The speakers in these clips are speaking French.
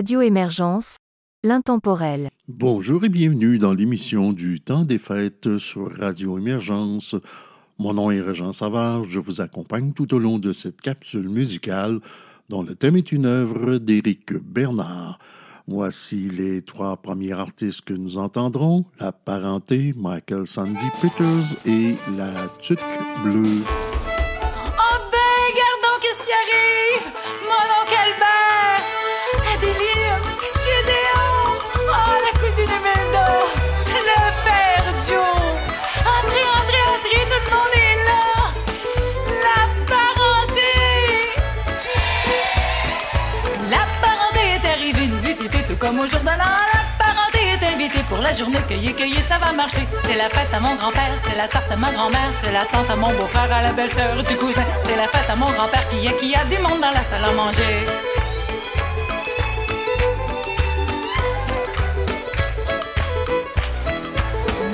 Radio Émergence, l'intemporel. Bonjour et bienvenue dans l'émission du Temps des Fêtes sur Radio Émergence. Mon nom est Régent Savard, je vous accompagne tout au long de cette capsule musicale dont le thème est une œuvre d'Éric Bernard. Voici les trois premiers artistes que nous entendrons, la parenté Michael Sandy Peters et la tuque bleue. Comme au jour de l'an. La parenté est invitée pour la journée cueillir, cueillir, ça va marcher. C'est la fête à mon grand-père, c'est la tarte à ma grand-mère, c'est la tante à mon beau-frère, à la belle-sœur du cousin. C'est la fête à mon grand-père qui a, qui a du monde dans la salle à manger.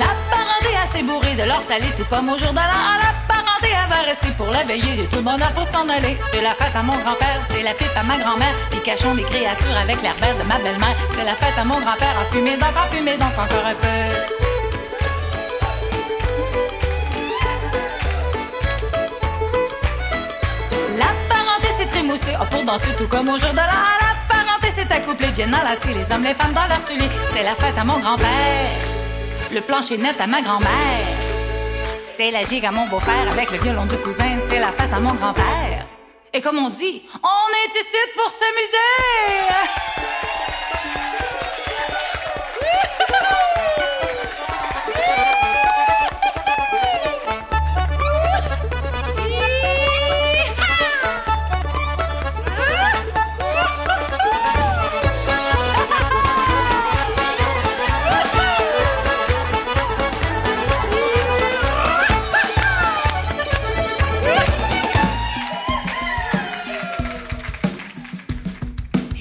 La parenté assez bourrée de l'or salé, tout comme au jour de l'an. La elle va rester pour la de tout le bonheur pour s'en aller. C'est la fête à mon grand-père, c'est la pipe à ma grand-mère. Puis cachons des créatures avec l'air de ma belle-mère. C'est la fête à mon grand-père, en fumée donc, en fumée donc, encore un peu. La parenté s'est trémoussée, oh, pour danser tout comme au jour de l'an. La parenté s'est accouplée, bien enlacée, les hommes, les femmes dans leur souliers. C'est la fête à mon grand-père, le plancher net à ma grand-mère. C'est la gigue à mon beau-père avec le violon du cousin, c'est la fête à mon grand-père. Et comme on dit, on est ici pour s'amuser!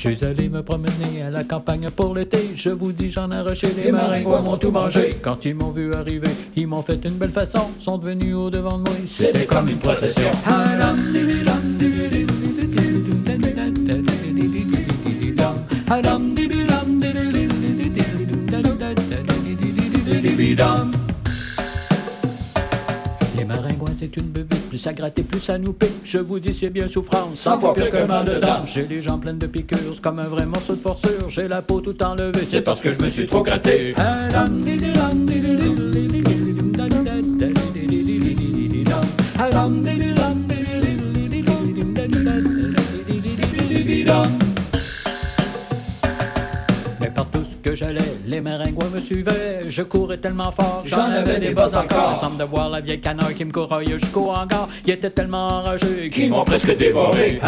Suis allé me promener à la campagne pour l'été. Je vous dis, j'en ai arraché les maringouins m'ont tout mangé. Quand ils m'ont vu arriver, ils m'ont fait une belle façon. Sont venus au devant de moi. C'était comme une procession. C'est une bébête, plus à gratter, plus à nouper. Je vous dis, c'est bien souffrance, cent fois pire que mal dedans. J'ai les jambes pleines de piqûres, comme un vrai morceau de forçure. J'ai la peau tout enlevée, c'est parce que je me suis trop gratté. Maringouins me suivaient. Je courais tellement fort, j'en avais des bosses encore. Ensemble de voir la vieille canard qui me couraille jusqu'au hangar. Ils étaient tellement enragés qu'ils m'ont presque dévoré.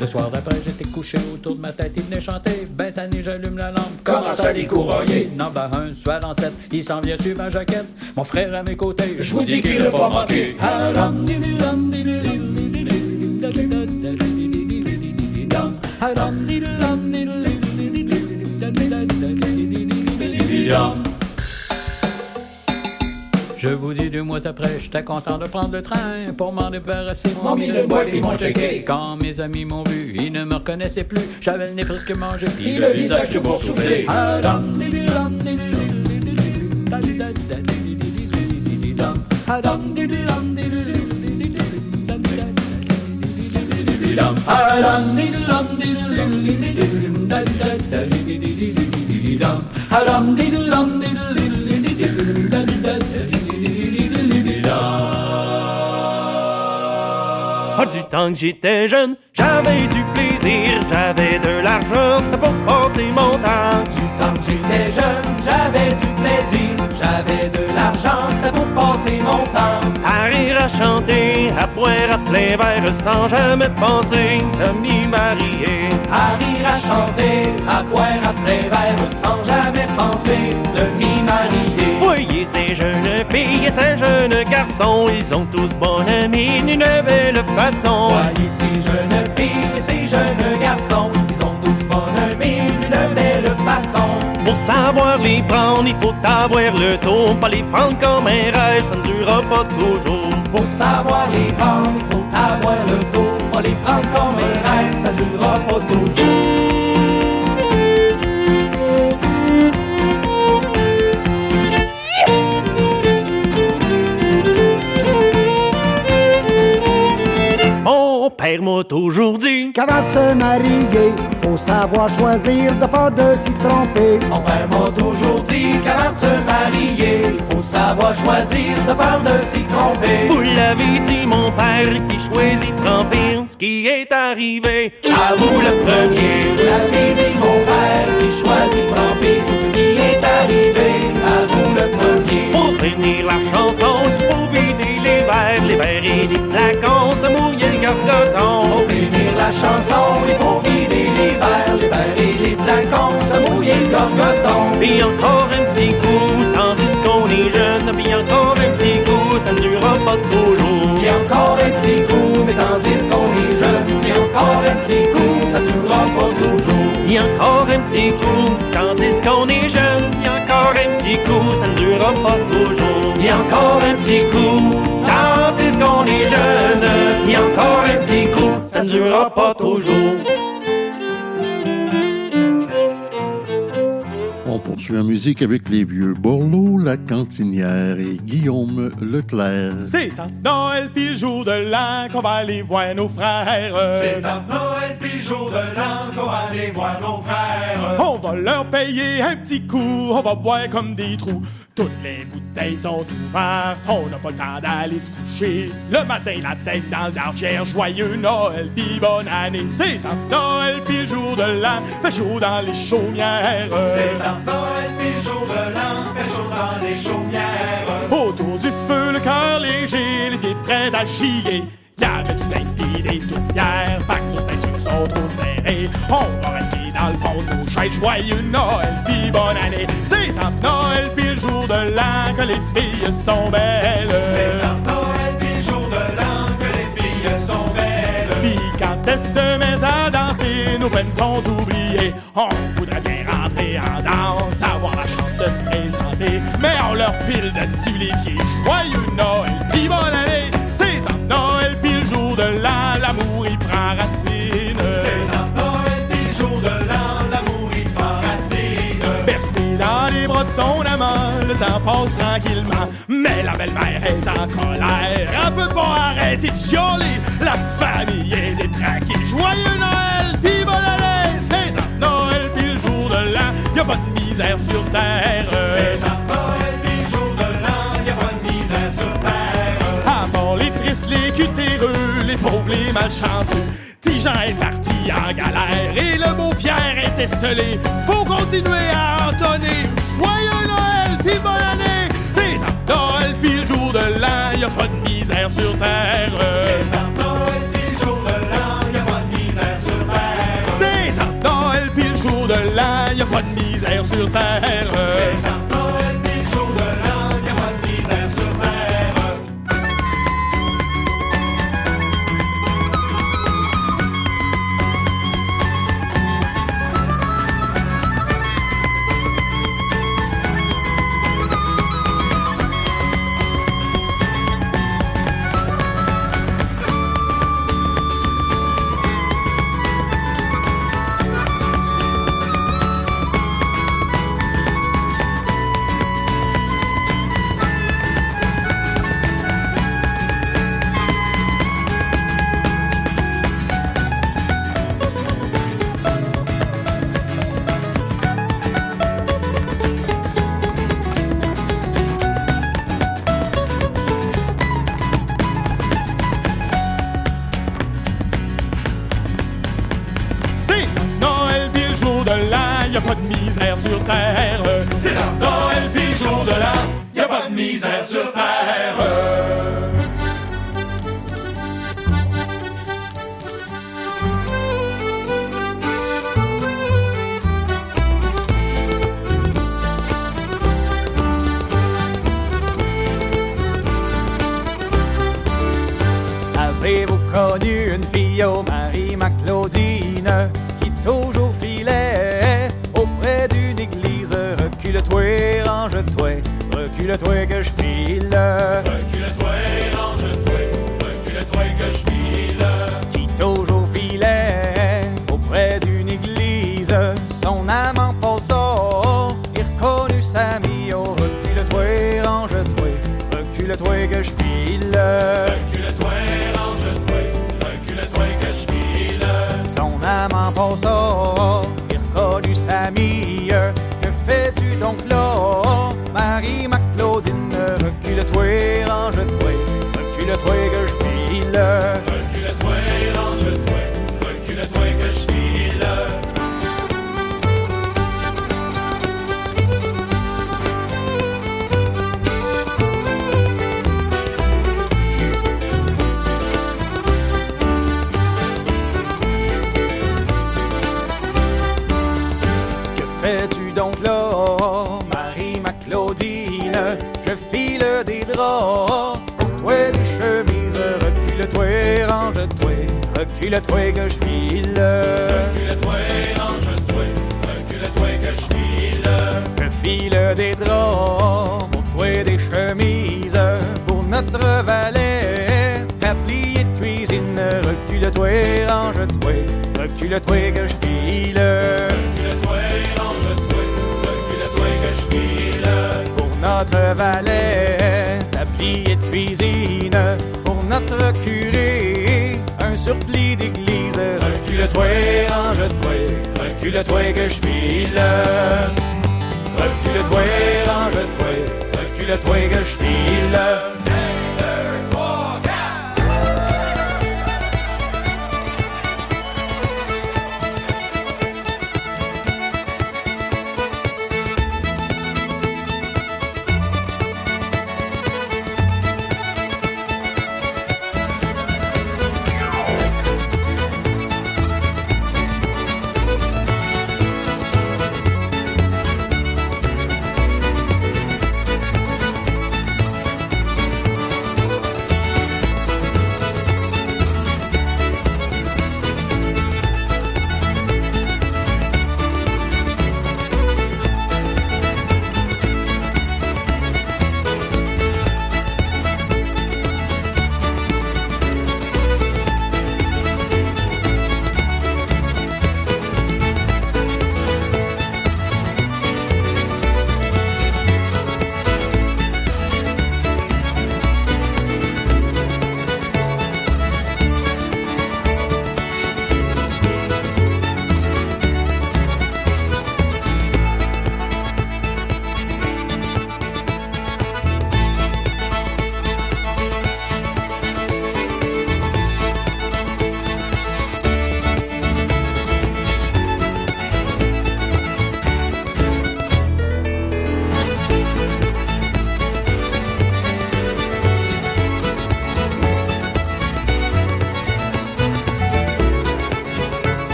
Le soir d'après, j'étais couché autour de ma tête, il venait chanter. Ben tanné, j'allume la lampe. Commence à les courroyer. Non, ben un, soit en sept, il s'en vient sur ma jaquette. Mon frère à mes côtés, je vous dis qu'il a pas manqué. Je vous dis deux mois après, j'étais content de prendre le train pour m'en débarrasser. Mon mis le bois, puis m'ont checké. Quand mes amis m'ont vu, ils ne me reconnaissaient plus. J'avais le nez presque mangé, puis le visage tout boursouflé. Du temps que j'étais jeune, j'avais du plaisir, j'avais de l'argent, c'était pour passer mon temps. Du temps que j'étais jeune, j'avais du plaisir, j'avais de l'argent, c'était pour passer mon temps. À rire, à chanter, à boire à plein verre sans jamais penser de m'y marier. À rire, à chanter, à boire à plein verre sans jamais penser de m'y marier. Voyez ces jeunes filles et ces jeunes garçons, ils ont tous bonne amie d'une belle façon. Voyez ces jeunes filles et ces jeunes garçons, ils ont tous bonne amie d'une belle façon. Pour savoir les prendre, il faut avoir le tour. Pas les prendre comme un rêve, ça ne durera pas toujours. Pour savoir les prendre, il faut avoir le tour. Pas les prendre comme un rêve, ça durera pas toujours. Mon père m'a toujours dit Qu'avant de se marier, faut savoir choisir de pas de s'y tromper. Mon père m'a toujours dit qu'avant de se marier, faut savoir choisir de pas de s'y tromper. Vous l'avez dit, mon père, qui choisit de tremper ce qui est arrivé. À vous le premier, vous l'avez dit, mon père, qui choisit de tremper ce qui est arrivé. À vous le premier. Pour finir la chanson, il faut vider les verres, les verres et les flacons, se le gargoton. Pour finir la chanson, il faut vider les verres, les verres et les flacons, se mouiller le gorgoton. Puis encore un petit coup, tandis qu'on est jeune, puis encore un petit coup, ça ne durera pas toujours. Et encore un petit coup, mais tandis qu'on est jeune, et encore un petit coup, ça durera pas toujours. Et encore un petit coup, tandis qu'on est jeune, ça ne durera pas toujours. Et encore un petit coup, Tandis qu'on est jeune, et encore un petit coup, ça ne durera pas toujours. On poursuit en musique avec les vieux Borloo, la cantinière et Guillaume Leclerc. C'est un Noël pis le jour de l'an qu'on va aller voir nos frères. C'est un Noël pis jour de l'an qu'on va aller voir nos frères. On va leur payer un petit coup, on va boire comme des trous. Toutes les bouteilles sont ouvertes, on n'a pas le temps d'aller se coucher. Le matin, la tête dans le dardière, joyeux Noël pis bonne année. C'est un Noël pis le jour de l'an, fait chaud dans les chaumières. C'est un Noël pis jour de l'an, fait chaud dans les chaumières. Autour du feu, le cœur léger, les pieds prêts à chier. Y'avait du dingue pis des tourtières, pas que nos ceintures sont trop serrées. On va rester dans le fond de nos chaises, joyeux Noël pis bonne année. C'est un Noël pis le de l'an que les filles sont belles. C'est un Noël pis jour de l'an que les filles sont belles. Pis quand elles se mettent à danser, nos peines sont oubliées. On voudrait bien rentrer en danse, avoir la chance de se présenter. Mais on leur pile dessus les pieds. Joyeux Noël, pis bonne année. Son amant, le temps passe tranquillement. Mais la belle-mère est en colère, elle peut pas arrêter de chialer. La famille est détraquée. Joyeux Noël, pis année. C'est un Noël, pis le jour de l'an, y a pas de misère sur terre. C'est un Noël pis jour de l'an, y a pas de misère sur terre. À part les tristes, les cutéreux, les pauvres, les malchanceux. Tijan est parti en galère et le beau Pierre est esselé. Faut continuer à entonner. Joyeux Noël, pis bonne année. C'est un Noël, pis le jour de l'an, y a pas de misère sur terre. C'est un Noël pis jour de l'an, y a pas de misère sur terre. C'est un Noël, pis le jour de l'an, y a pas de misère sur terre. Recule-toi que je file. Recule-toi, range-toi, recule-toi que je file. Je file des draps pour toi des chemises. Pour notre valet, tablier de cuisine. Recule-toi, range-toi, recule-toi que je file. Recule-toi, range-toi, recule-toi que je file. pour notre valet, Recule-toi, range-toi, recule-toi que je file. Recule-toi, range-toi, recule-toi que je file.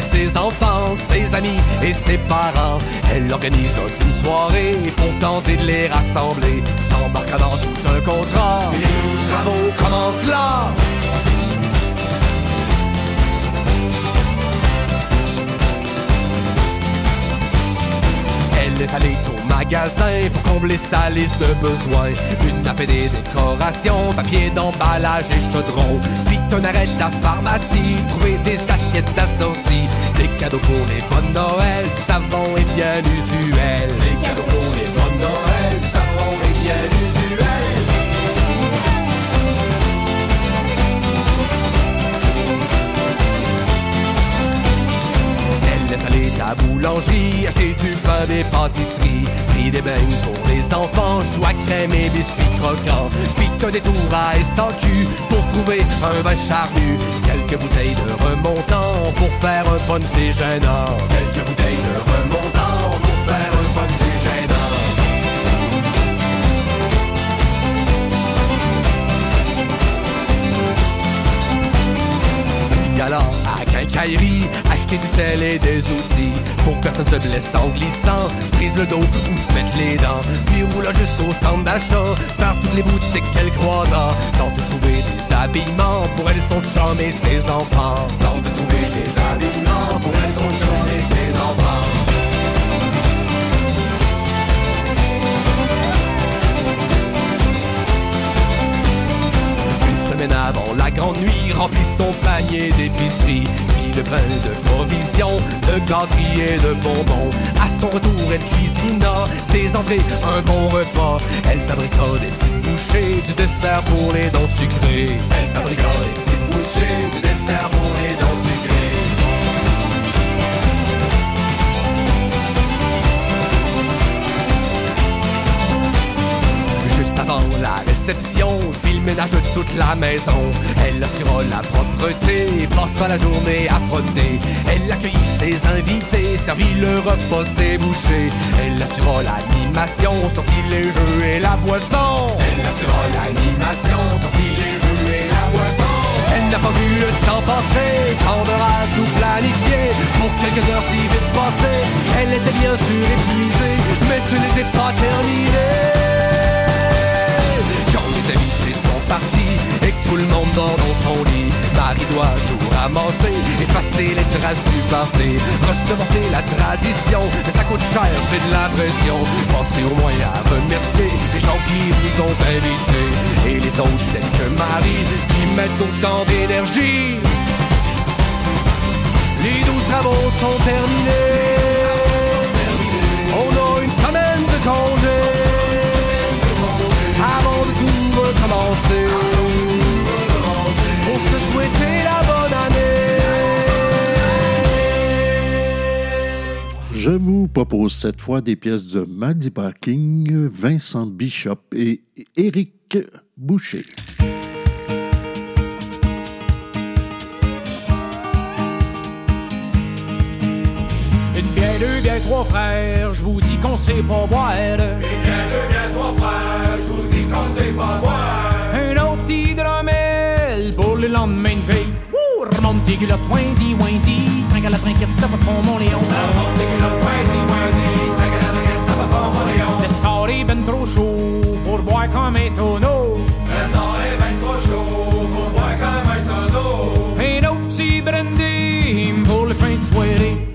Ses enfants, ses amis et ses parents. Elle organise une soirée pour tenter de les rassembler, s'embarque dans tout un contrat. Les travaux commencent là. Elle est allée au magasin pour combler sa liste de besoins. Une et des décorations, papier d'emballage et chaudron. Un arrêt la pharmacie, trouver des assiettes assorties. Des cadeaux pour les bonnes Noël, du savon est bien usuel. La boulangerie, acheter du pain des pâtisseries, pris des beignes pour les enfants, à crème et biscuits croquants. Vite un détour à SAQ pour trouver un vin charnu, quelques bouteilles de remontant pour faire un punch déjeunant. Quelques bouteilles ficelles et des outils Pour que personne se blesse en glissant. Se brise le dos ou se pète les dents Puis roule jusqu'au centre d'achat. Par toutes les boutiques qu'elle croisa Tente de trouver des habillements Pour elle son chum et ses enfants. Tente de trouver des habillements Pour elle son chum et ses enfants. Une semaine avant la grande nuit Remplit son panier d'épicerie le grain de provisions De gâteries et de bonbons. À son retour elle cuisina Des entrées, un bon repas. Elle fabriqua des petites bouchées Du dessert pour les dents sucrées. Elle fabriqua des petites bouchées Du dessert pour les dents sucrées la réception, fit le ménage de toute la maison. Elle assura la propreté, passa la journée à frotter. Elle accueillit ses invités, servit le repas, ses bouchées. Elle assura l'animation, sortit les jeux et la boisson. Elle assura l'animation, sortit les jeux et la boisson. Elle n'a pas vu le temps passer, à tout planifier Pour quelques heures si vite passées Elle était bien sûr épuisée, mais ce n'était pas terminé tout le monde dort dans son lit. Marie doit tout ramasser, effacer les traces du Recevoir c'est la tradition, mais ça coûte cher, c'est de la pression. Pensez au moins à remercier les gens qui vous ont invités Et les autres tels que Marie, qui mettent autant d'énergie. Les douze travaux sont terminés. On a une semaine de congé. Avant de tout recommencer Je vous propose cette fois des pièces de Maddie Barking, Vincent Bishop et Éric Boucher. Une bière, deux bières, trois frères, je vous dis qu'on sait pas boire. Une bière, deux bières, trois frères, je vous dis qu'on sait pas boire. Un autre dramel pour le lendemain de veille. Remonte tes culottes, windy, windy. Trinque à la trinquette, c'est pas de fond, mon Léon. Remonte tes culottes, windy, windy. Trinque à la trinquette, c'est pas de fond, mon Léon. Le sort est ben trop chaud pour boire comme un tonneau. Le sort est ben trop chaud pour boire comme un tonneau. Un autre petit brandy pour le fin de soirée.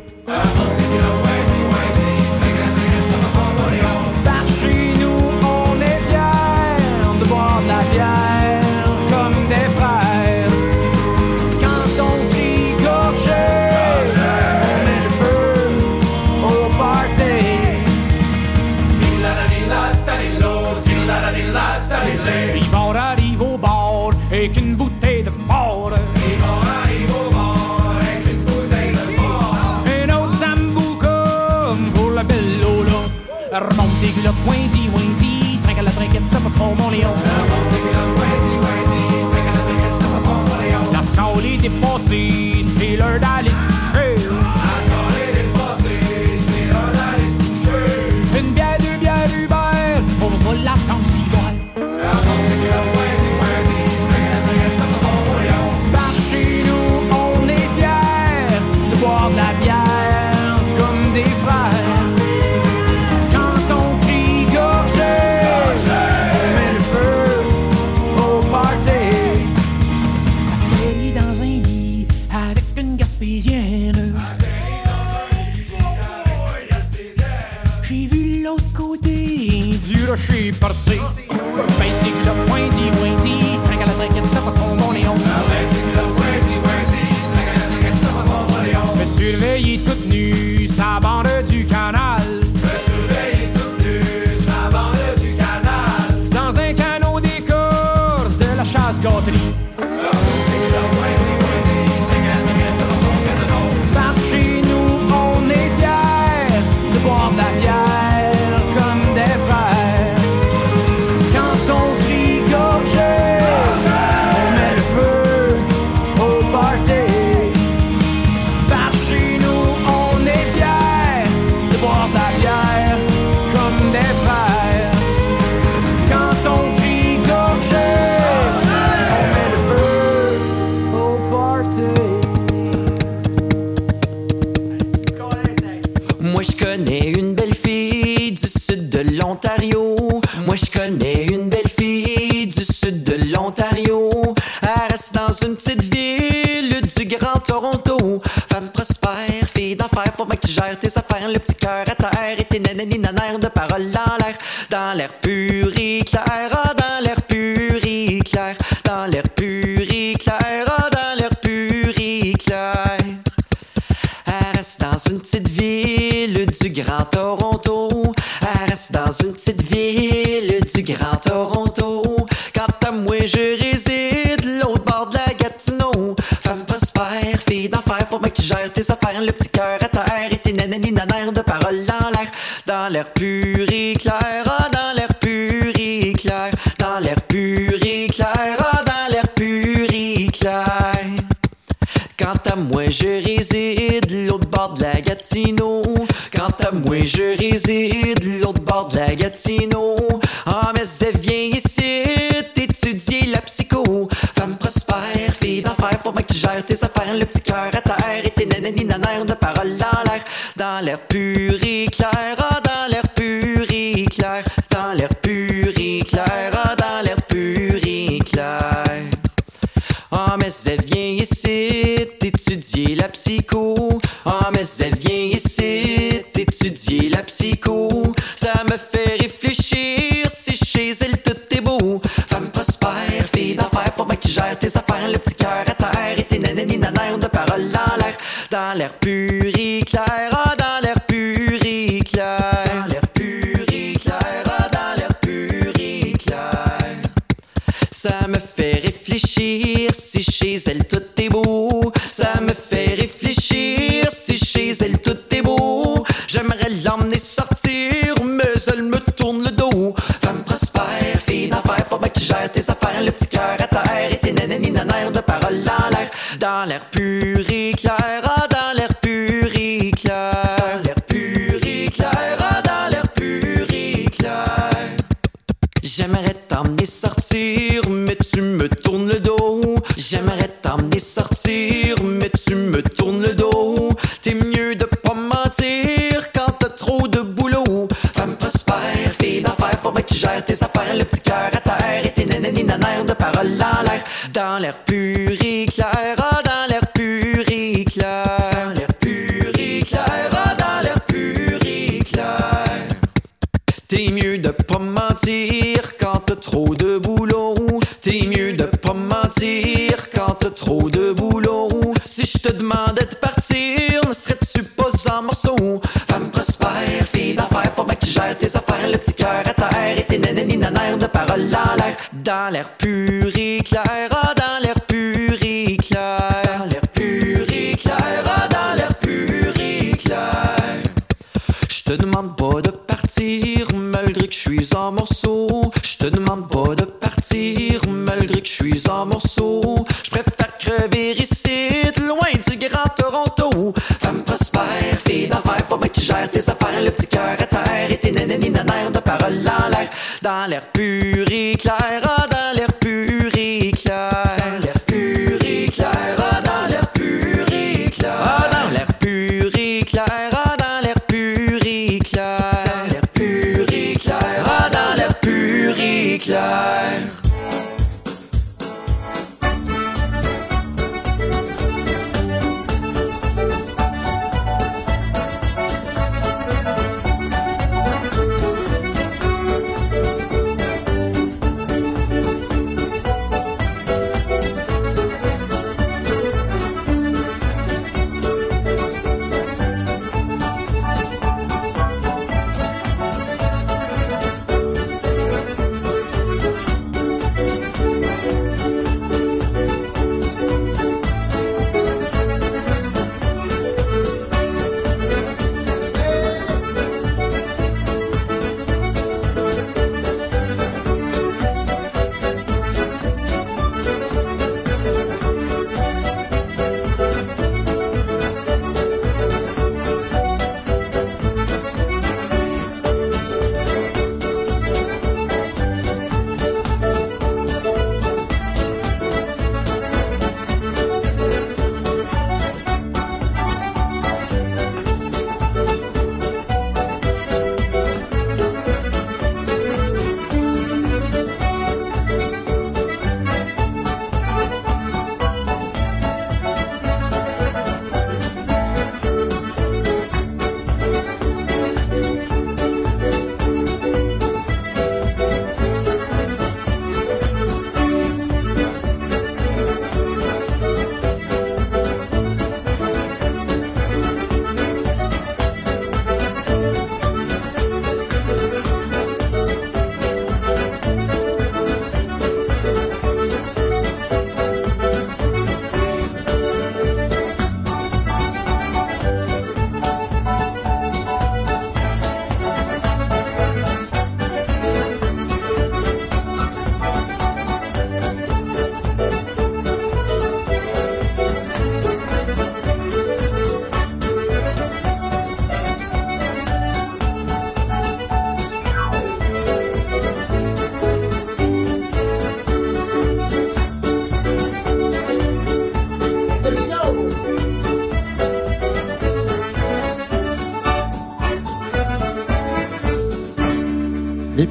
L'air pur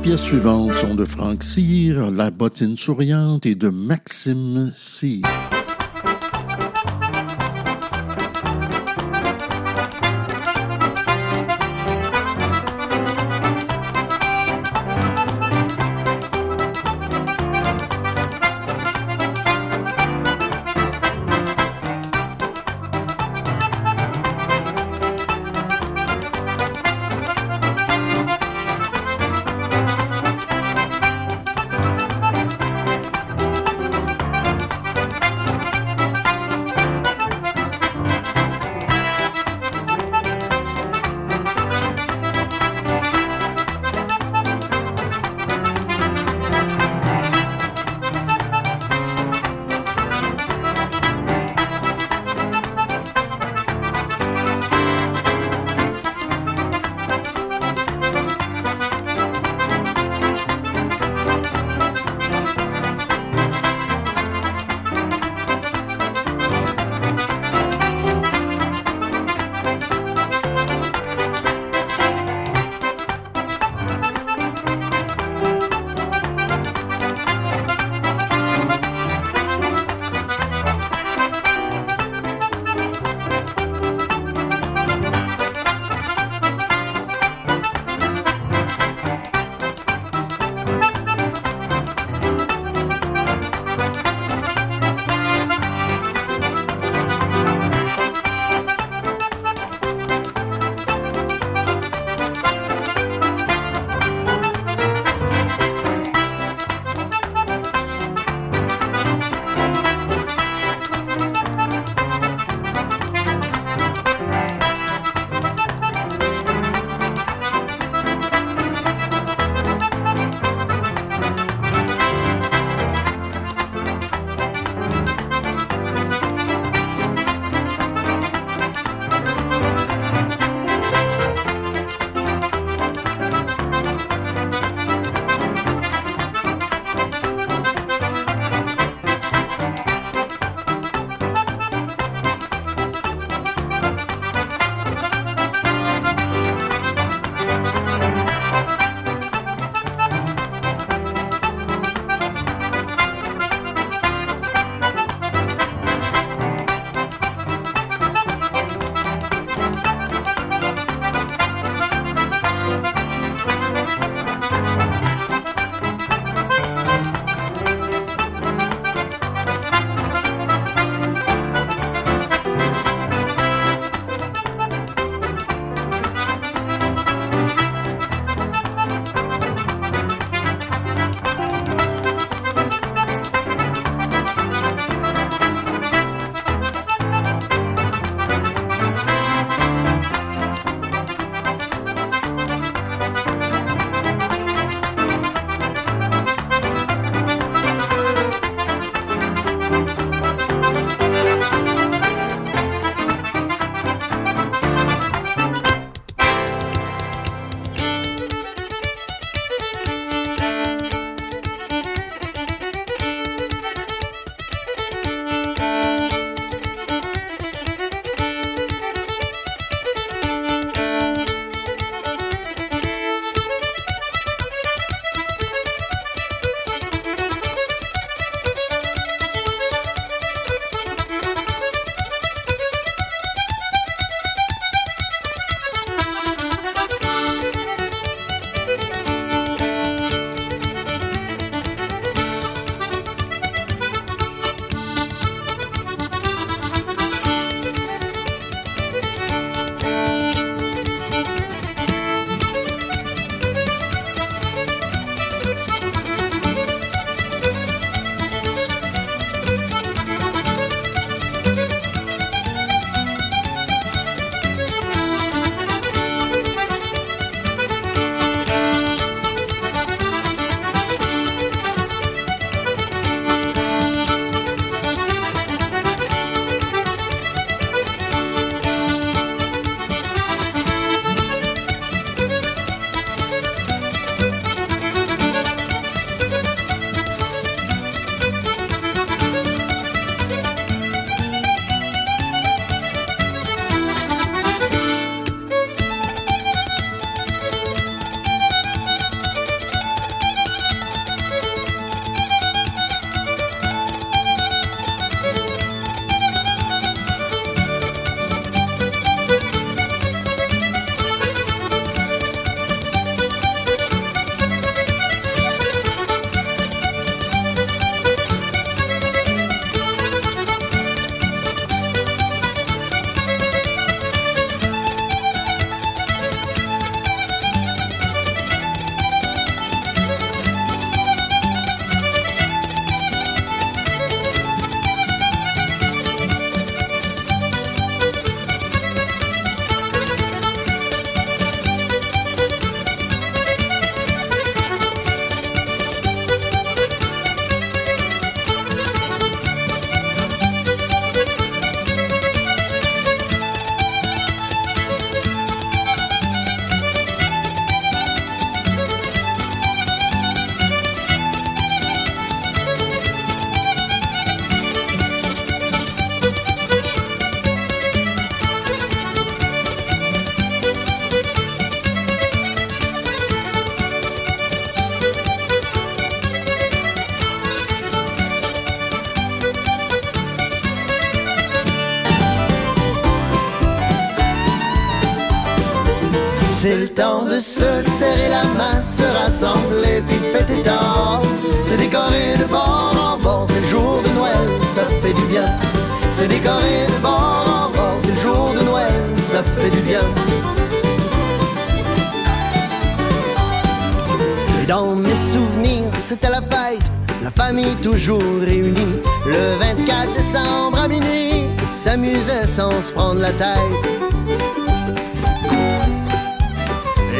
pièces suivantes sont de Franck Cyr, La bottine souriante et de Maxime Cyr. Temps de se serrer la main, de se rassembler, puis de fêter. C'est décoré de bord en bord, c'est le jour de Noël, ça fait du bien. C'est décoré de bord en bord, c'est le jour de Noël, ça fait du bien. Et dans mes souvenirs, c'était la fête, la famille toujours réunie. Le 24 décembre à minuit, s'amusait sans se prendre la tête.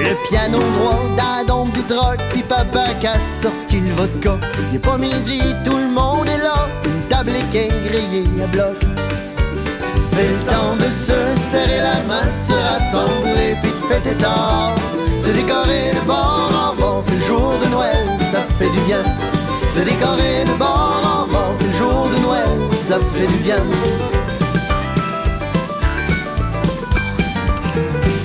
Le piano droit d'Adam du troc, puis papa qui a sorti le vodka. Il est pas midi, tout le monde est là, une table est grillée à bloc. C'est le temps de se serrer la main, de se rassembler, puis de fêter tard. C'est décoré de bord en bord, c'est le jour de Noël, ça fait du bien. C'est décoré de bord en bord, c'est le jour de Noël, ça fait du bien.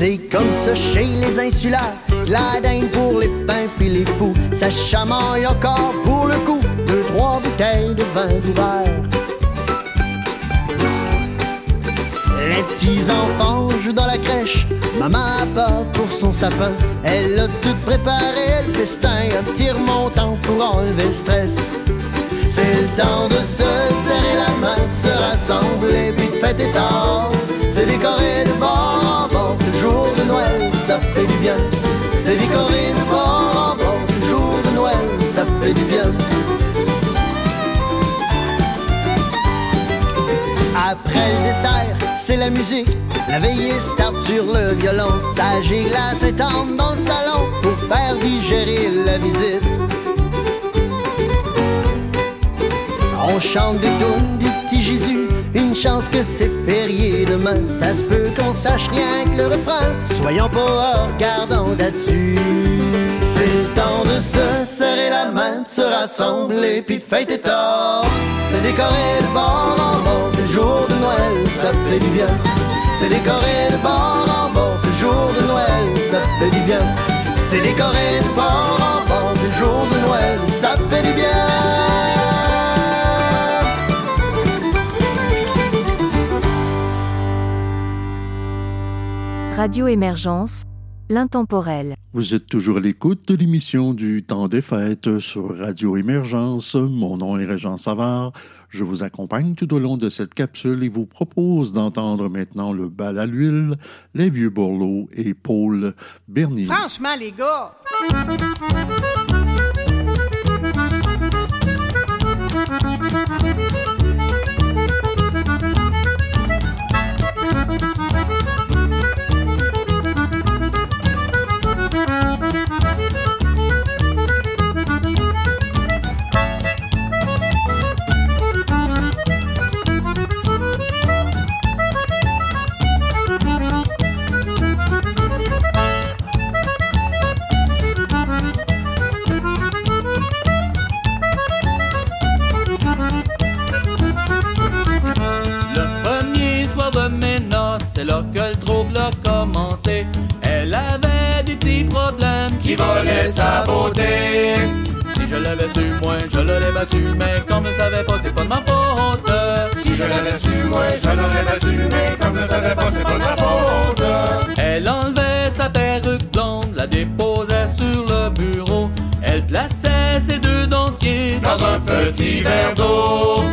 C'est comme ça chez les insulaires, la dingue pour les pins puis les fous. Ça chamaille encore pour le coup, deux, trois bouteilles de vin d'ouvert. Les petits enfants jouent dans la crèche, maman a pas pour son sapin. Elle a tout préparé, le festin, un petit remontant pour enlever le stress. C'est le temps de se serrer la main, de se rassembler, puis de fêter tard. C'est décoré de bord jour de Noël, ça fait du bien. C'est décoré de bord en le jour de Noël, ça fait du bien. Après le dessert, c'est la musique. La veillée start sur le violon. Sage et glace étendent dans le salon pour faire digérer la visite. On chante des tunes du petit Jésus. Une chance que c'est férié demain. Ça se peut qu'on sache rien que le refrain. Soyons pas regardant là-dessus. C'est le temps de se serrer la main, de se rassembler, puis de fêter tard. C'est décoré de bord en bord, c'est le jour de Noël, ça fait du bien. C'est décoré de bord en bord, c'est le jour de Noël, ça fait du bien. C'est décoré de bord en bord, c'est le jour de Noël, ça fait du bien. Radio Émergence, l'intemporel. Vous êtes toujours à l'écoute de l'émission du temps des fêtes sur Radio Émergence. Mon nom est Régent Savard. Je vous accompagne tout au long de cette capsule et vous propose d'entendre maintenant le bal à l'huile, les vieux Borloo et Paul Bernier. Franchement, les gars! C'est là que le trouble a commencé. Elle avait des petits problèmes qui volaient sa beauté. Si je l'avais su, moi, je l'aurais battu, mais comme je savais pas, c'est pas de ma faute. Si je l'avais su, moi, je l'aurais battu, mais comme je savais pas, c'est pas de ma faute. Elle enlevait sa perruque blonde, la déposait sur le bureau. Elle plaçait ses deux dentiers dans un petit verre d'eau.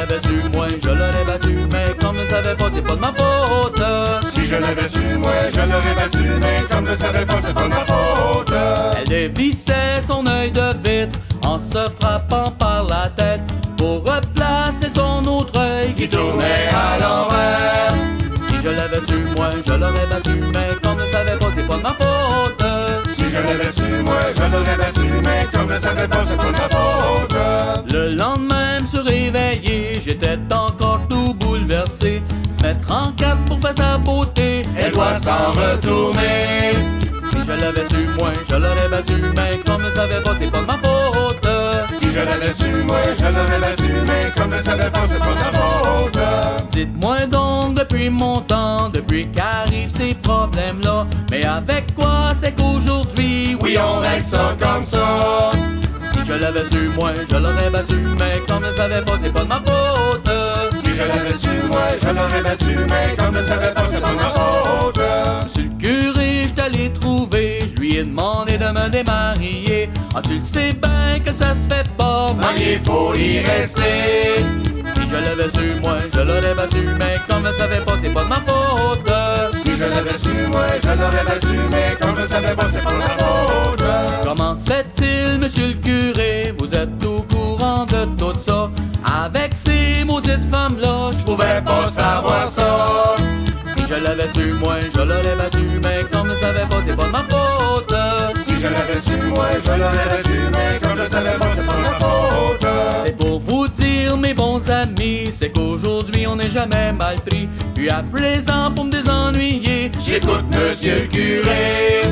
Si je l'avais su, moi, je l'aurais battu, mais comme je savais pas, c'est pas de ma faute. Si je l'avais su, moi, je l'aurais battu, mais comme je savais pas, c'est pas de ma faute. Elle dévissait son œil de vitre en se frappant par la tête pour replacer son autre œil qui tournait à l'envers. Si je l'avais su, moi, je l'aurais battu, mais comme je savais pas, c'est pas de ma faute. Si je l'avais su, moi, je l'aurais battu, mais comme je savais pas, c'est pas de ma faute. Le lendemain, me suis réveillé, en quatre pour faire sa beauté, elle doit s'en retourner. Si je l'avais su, moi, je l'aurais battu, mais comme je savais pas, c'est pas de ma faute. Si je l'avais su, moi, je l'aurais battu, mais comme je savais pas, c'est pas de ma faute. Dites-moi donc depuis mon temps, depuis qu'arrivent ces problèmes-là, mais avec quoi c'est qu'aujourd'hui, oui, on règle ça comme ça. Si je l'avais su, moi, je l'aurais battu, mais comme je savais pas, c'est pas de ma faute. Je l'avais su, moi, je l'aurais battu, mais comme je savais pas, c'est pas ma faute. Monsieur le curé, j'étais les trouver. Je lui ai demandé de me démarier. Ah, tu le sais bien que ça se fait pas, marier faut y rester. Si je l'avais su, moi, je l'aurais battu, mais comme je savais pas, c'est pas de ma faute. Si je l'avais su, moi, je l'aurais battu, mais comme je savais pas, c'est pas de ma faute. Comment se fait-il, monsieur le curé, vous êtes au courant de tout ça? Avec ces maudites femmes-là, je pouvais pas savoir ça. Si je l'avais su, moi, je l'aurais battu, mais comme je savais pas, c'est pas de ma faute. Si je l'avais su, moi, je l'aurais battu, mais comme je savais pas, c'est pas de ma faute. C'est pour vous dire, mes bons amis, c'est qu'aujourd'hui on n'est jamais mal pris. Puis à présent, pour me désennuyer, j'écoute monsieur le curé.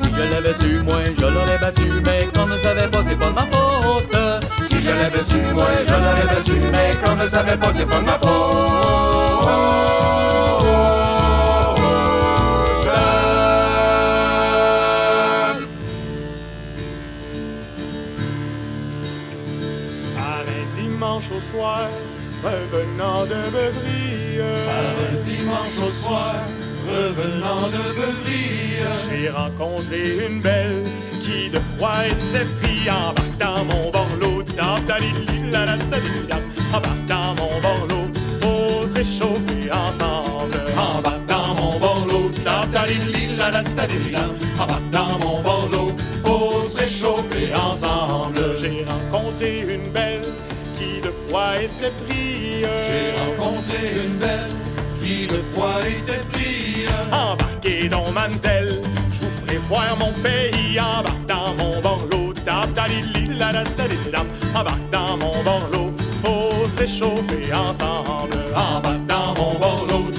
Si je l'avais su, moi, je l'aurais battu, mais comme je savais pas, c'est pas de ma faute. Je l'avais su, moi, je l'aurais battu, mais comme je savais pas, c'est pas de ma faute. Par un dimanche au soir, revenant de Beuvry. Par un dimanche au soir, revenant de Beuvry. J'ai rencontré une belle qui de froid était pris embarque dans mon borloo. Embarque dans mon borloo, faut se réchauffer ensemble. Embarque dans mon borloo, embarque dans mon borloo, faut se ensemble. J'ai rencontré une belle qui de froid était pris. J'ai rencontré une belle qui de froid était pris. Embarquez dans Manzel, je vous ferai voir mon pays. Embarque dans mon borloo, embarque dans mon borloo, faut se réchauffer ensemble. Embarque dans mon borloo,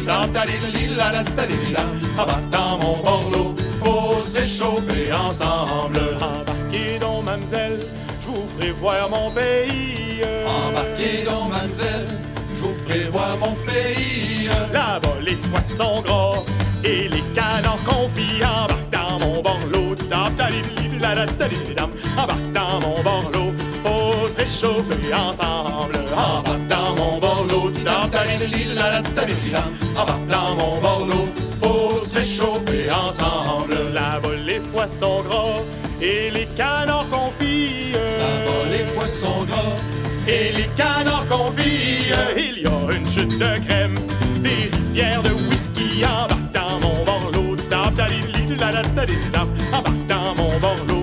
embarque dans mon borloo, faut se réchauffer ensemble. Embarquez dans Manzel, je vous ferai voir mon pays. Embarquez dans Manzel, je vous ferai voir mon pays. Là-bas, les foies sont gras et les canards confits. Embarque dans mon borloo, embarque dans mon borloo, faut se réchauffer ensemble. Embarque dans mon borloo, embarque dans mon borloo, faut se réchauffer ensemble. Là-bas, les foies sont gras et les canards confits. Là-bas, les foies sont gras et les canards confits. Il y a une chute de crème, des rivières de whisky. Embarque dans mon borloo, embarque dans mon borloo,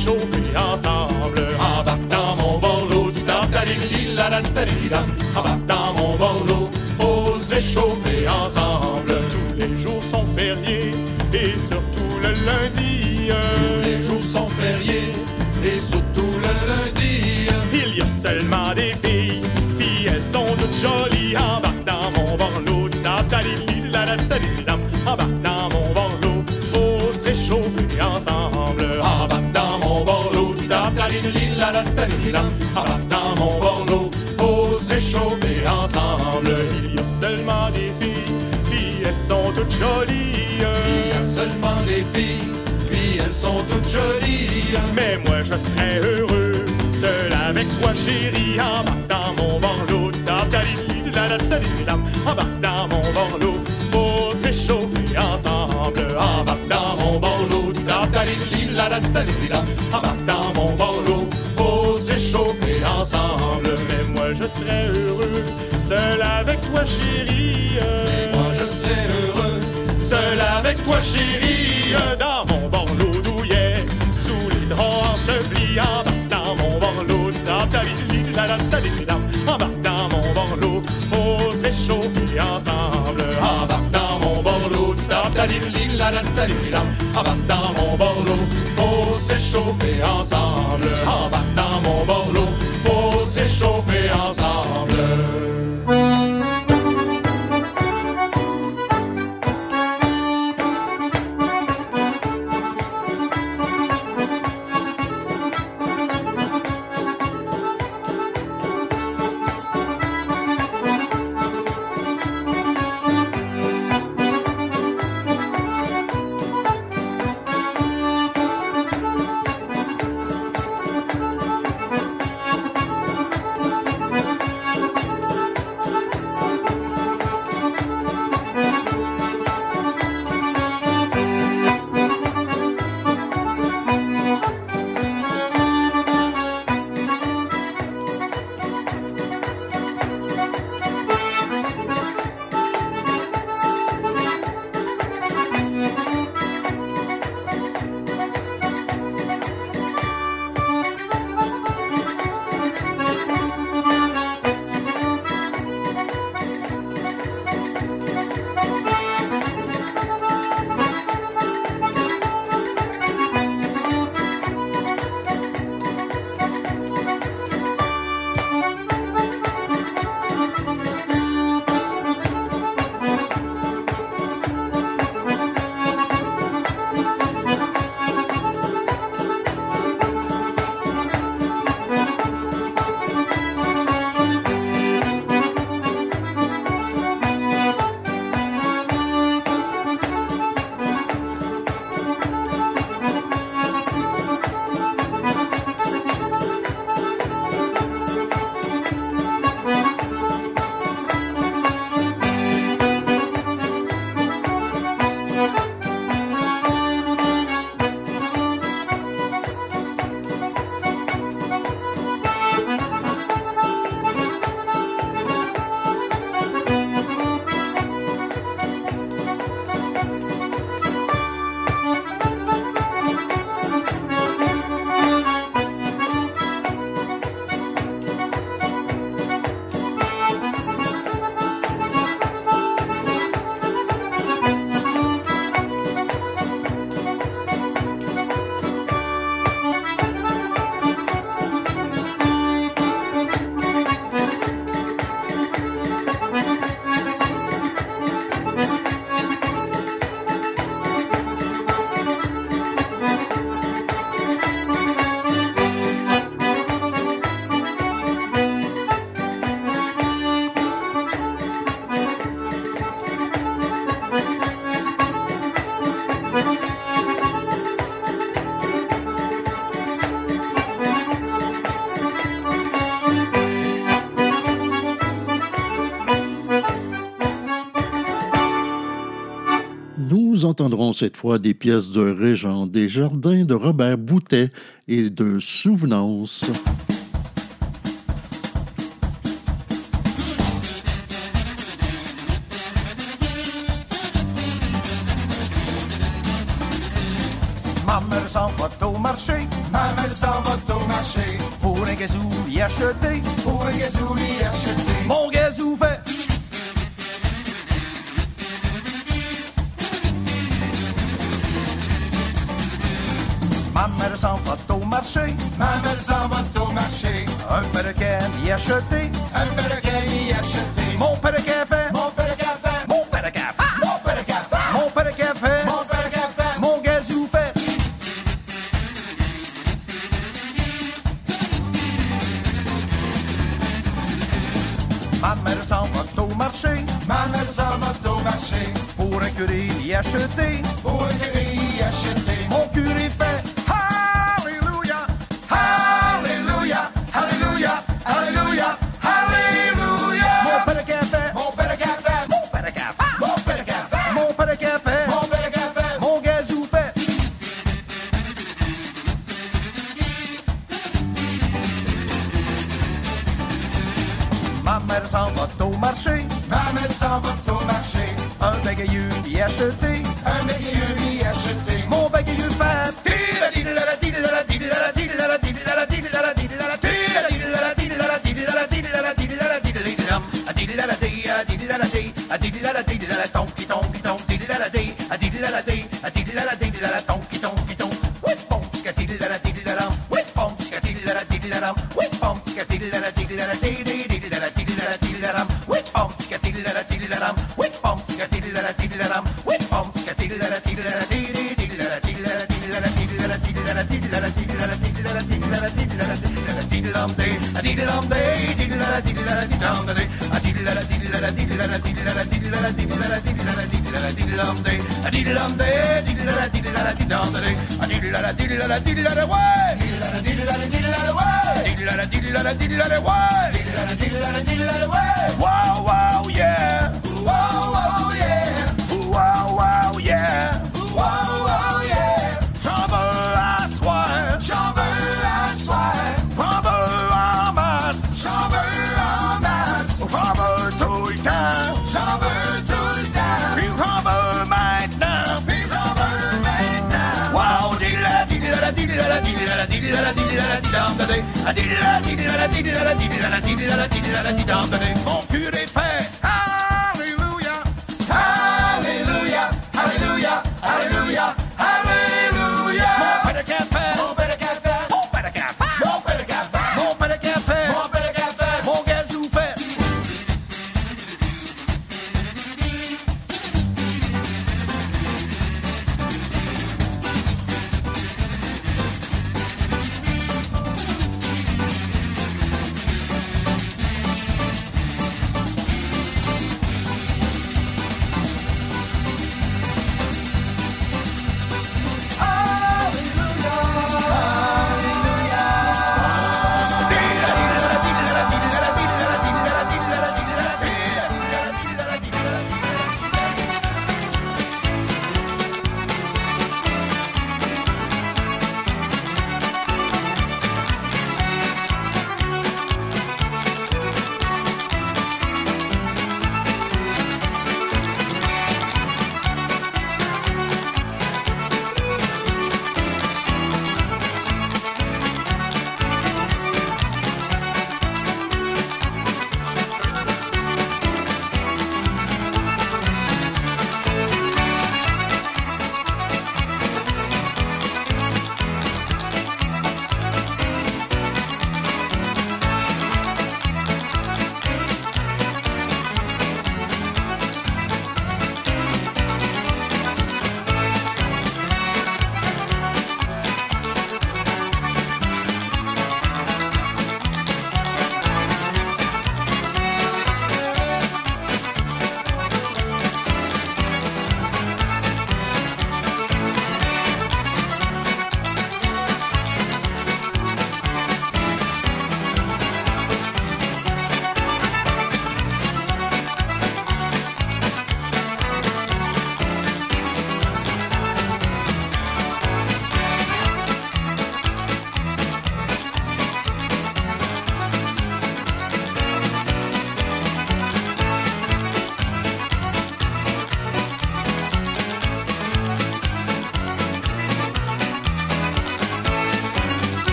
réchauffer ensemble. Embarque dans mon borloo, embarque dans mon borloo, faut se réchauffer ensemble. Tous les jours sont fériés et surtout le lundi. Tous les jours sont fériés et surtout le lundi. Il y a seulement des filles, puis elles sont toutes jolies. Embarque dans mon borloo, embarque dans mon borloo, faut se réchauffer ensemble. Il y a seulement des filles, puis elles sont toutes jolies. Il y a seulement des filles, puis elles sont toutes jolies. Mais moi je serais heureux, seul avec toi chérie. Embarque dans mon borloo, embarque dans mon borloo, réchauffer ensemble. Embarque dans mon borloo, embarque dans mon borloo, faut se réchauffer ensemble. Mais moi je serais heureux, seul avec toi chérie. Mais moi je serais heureux, seul avec toi chérie. Dans mon borloo douillet, sous les draps ensevelis. Embarque dans mon borloo, borloo, embarque dans mon borloo, faut se réchauffer ensemble. Embarque dans mon borloo, faut se réchauffer ensemble. entendrons cette fois des pièces de Régent Desjardins, de Robert Boutet et de Souvenance. dum day, diddle da diddle da diddle dum day, way, diddle da diddle way, diddle da diddle way, diddle da diddle way, wow wow. Mon cul est fait.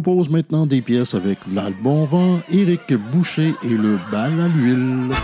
Propose maintenant des pièces avec Vlad Bonvent, Éric Boucher et le bal à l'huile.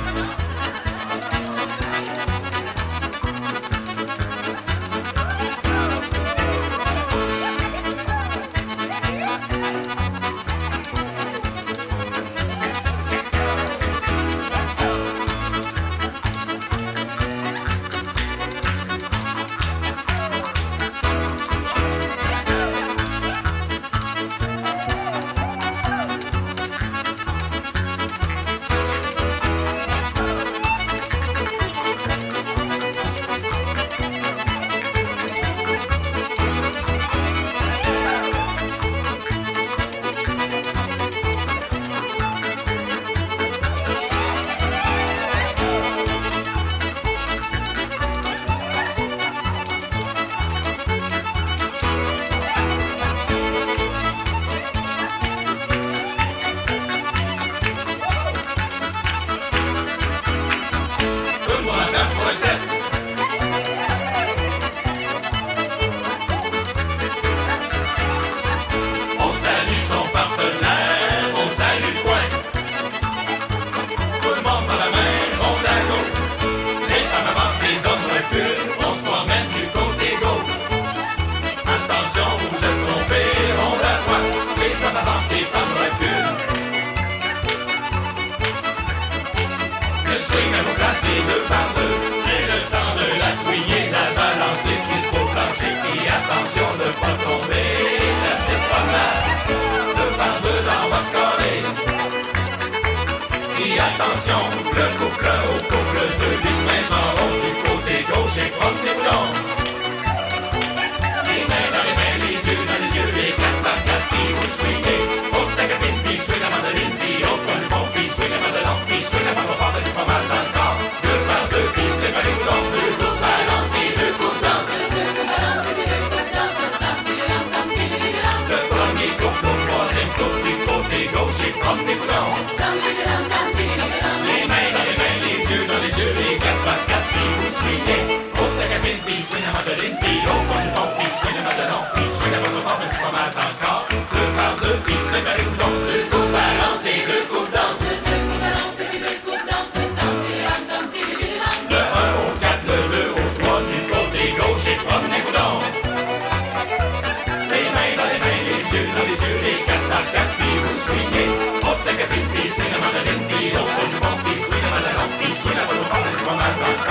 Sonata.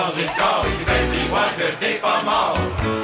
dans une corde, il fait si que t'es pas mort.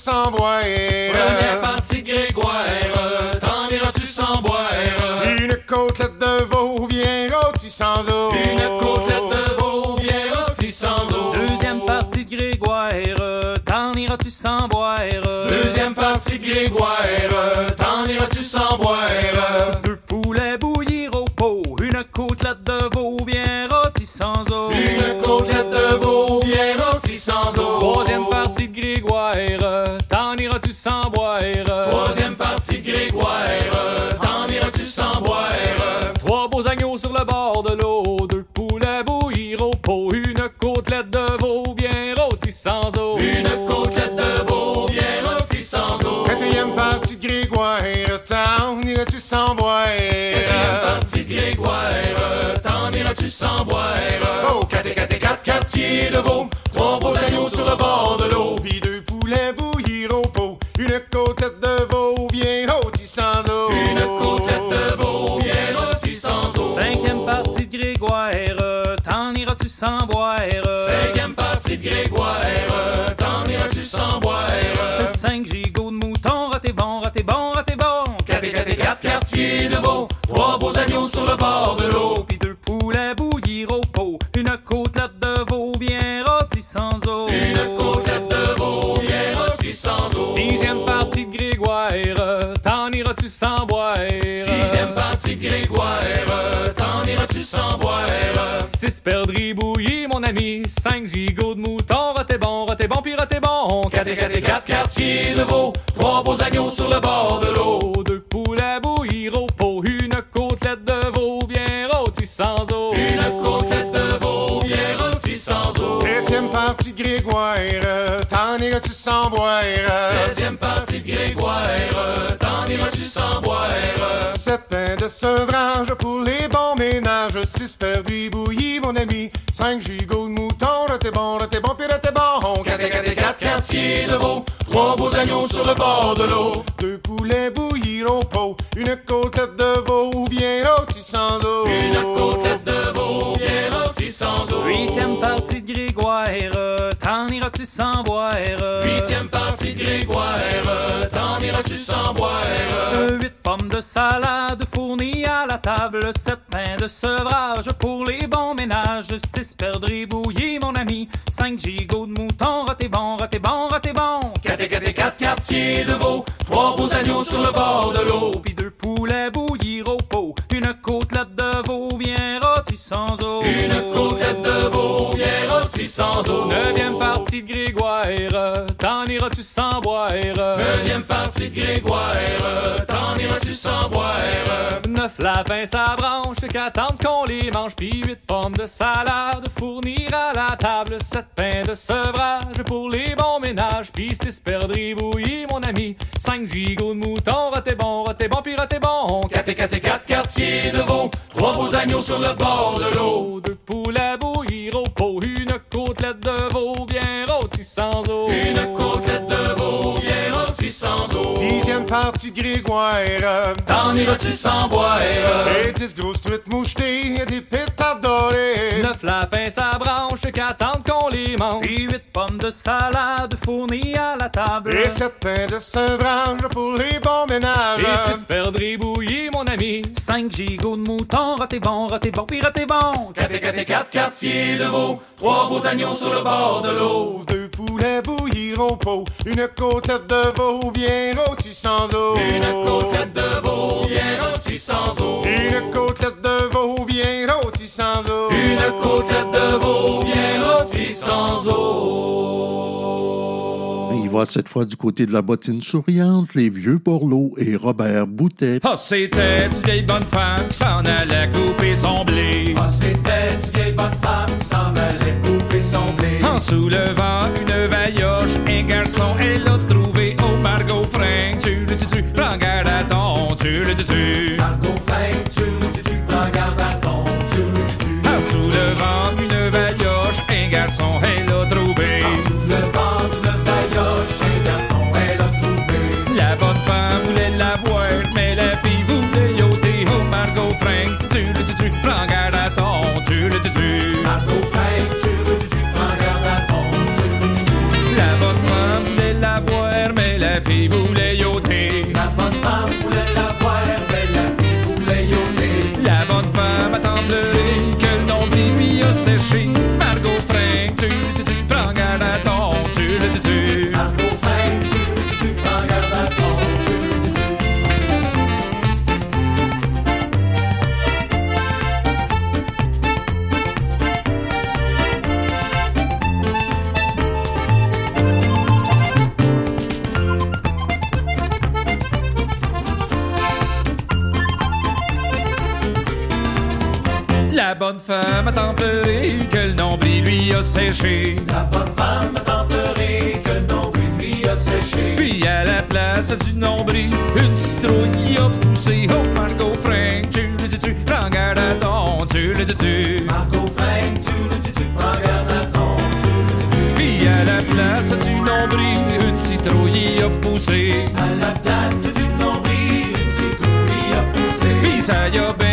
Sans boire? Première partie Grégoire, t'en iras-tu sans boire? Une côtelette de veau bien rôtie sans eau. Une côtelette de veau bien rôtie sans eau. Deuxième partie de Grégoire, t'en iras-tu sans boire? Deuxième partie Grégoire, sans eau. Une côtelette de veau bien rôtie sans eau. Quatrième partie de Grégoire, t'en iras-tu sans boire? Quatrième partie Grégoire, t'en iras-tu sans boire? Oh, quatre et quatre et quatre quartiers de veau, quartiers de veau, trois beaux agneaux sur le bord de l'eau. Deux poulets bouillir au pot, une côtelette de veau bien rôtie sans eau. Une côtelette de veau bien rôtie sans eau. Septième partie de Grégoire, t'en iras-tu sans boire? Septième partie de Grégoire, t'en iras-tu sans boire? Sept pains de sevrage pour les bons ménages. Six perdrix bouillis, mon ami. Cinq gigots de mouton, raté bon, raté bon, puis raté bon. Quatre et quatre et quatre quartiers de veau, trois beaux agneaux sur le bord de l'eau. Deux poulets bouillis au pot, une côtelette de veau bien rôtie sans eau. Une côtelette de veau bien rôtie sans eau. Huitième partie de Grégoire, t'en iras-tu sans boire? Huitième partie de Grégoire, t'en iras-tu sans boire? Huit pommes de salade fournies à la table, sept pains de sevrage pour les bons ménages, six perdrix bouillis, mon ami, cinq gigots de mouton, raté bon, raté bon, raté bon. De veau, trois beaux agneaux sur le bord de l'eau. Puis deux poulets bouillir au pot, une côtelette de veau bien rôtie sans eau. Une rôtie sans eau? Neuvième partie de Grégoire, t'en iras-tu sans boire? Neuvième partie de Grégoire, t'en iras-tu sans boire? Neuf lapins sa branche, qu'attendent qu'on les mange, puis huit pommes de salade fournir à la table, sept pains de sevrage pour les bons ménages, puis six perdrix bouillis, mon ami, cinq gigots de mouton, raté bon, raté bon, puis raté bon. Quatre et quatre et quatre quartiers de veau, trois beaux agneaux sur le bord de l'eau. Deux poulets bouillir au pot, une côtelette de veau bien rôtie sans eau. Une côtelette de veau bien sans eau. Dixième partie de Grégoire, t'en iras-tu sans boire? Et dix grosses truites mouchetées, et des pétards dorés. Neuf lapins sa branche, qu'attendent qu'on les mange, puis huit pommes de salade fournies à la table. Et sept pains de sevrage pour les bons ménages. Et six perdrix bouillis, mon ami. Cinq gigots de mouton, raté bon, raté bon, puis raté bon. Quatre et quatre et quatre quartiers de veau, trois beaux agneaux sur le bord de l'eau. Deux poulets bouillir au pot, une côtelette de veau bien rôtie sans eau. Une côtelette de veau bien rôtie sans eau. Une côtelette de veau bien rôtie sans eau. Une côtelette de veau bien rôtie sans eau. Il va cette fois du côté de la bottine souriante, les vieux Borloo et Robert Boutet. Ah, c'était une vieille bonne femme qui s'en allait couper son blé. Ah, c'était une vieille bonne femme qui s'en allait couper son blé. En soulevant une vailloche, un garçon, elle l'a trouvé au Margot Frank. Tu le tu tu, prends garde à ton, tu le tu tu. Margot Frank, tu le tu a séché. La bonne femme a tant pleuré que le nombril lui a séché. Puis à la place du nombril, une citrouille a poussé. Oh, Margot Frank, tu le dis-tu, prends garde à ton, tu le dis-tu? Margot Frank, tu le dis-tu, prends garde à ton, tu le dis-tu? Puis à la place du nombril, une citrouille a poussé. À la place du nombril, une citrouille a poussé. Puis ça y a bien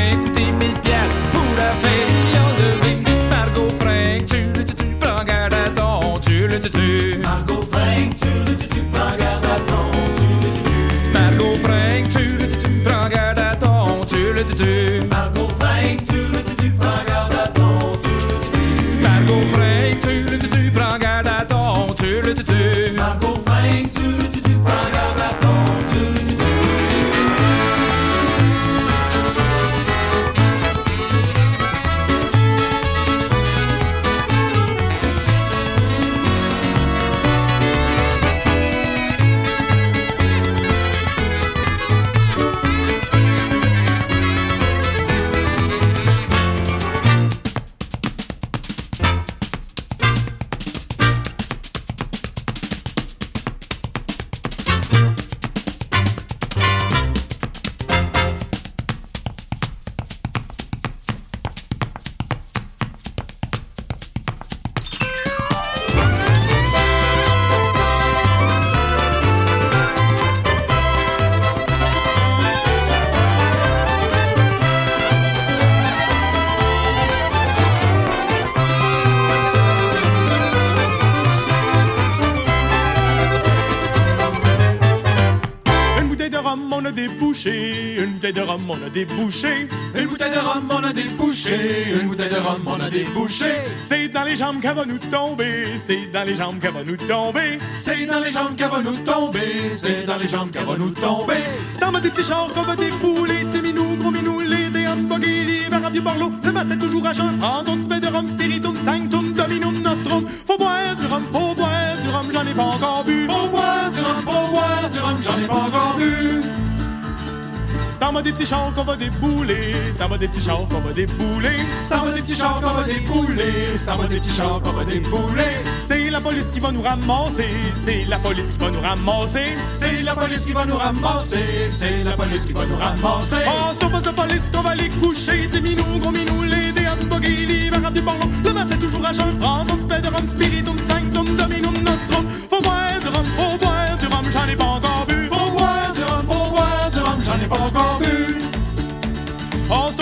Une bouteille de rhum, on a débouché. Une bouteille de rhum, on a débouché. C'est dans les jambes qu'elle va nous tomber. C'est dans les jambes qu'elle va nous tomber. C'est dans les jambes qu'elle va nous tomber. C'est dans les jambes qu'elle va nous tomber. C'est dans ma petite char qu'on va débouler. Timinou, gros minou, les dés, anti-spaghetti, vers du barlow. Le matin toujours à jeun. Prends ton petit de rhum, spiritum, sanctum, dominum, nostrum. Faut boire du rhum, faut boire du rhum, j'en ai pas encore C'est en mode des petits chars qu'on va débouler. C'est en mode des petits chars qu'on va débouler. C'est en mode des petits chars qu'on va débouler. C'est en mode des petits chars qu'on va débouler. C'est la police qui va nous ramasser. C'est la police qui va nous ramasser. C'est la police qui va nous ramasser. C'est la police qui va nous ramasser. Oh, c'est au poste de police qu'on va les coucher. Dis minou, gros minou, les dés, anti-spaghetti, vers du barlow. Le matin toujours à jeun. Prends ton petit peu de rhum, spiritum, sanctum, dominum, nostrum. Faut boire du rhum, faut boire du rhum, j'en ai pas encore bu. Faut boire du rhum, faut boire du rhum, j'en ai pas encore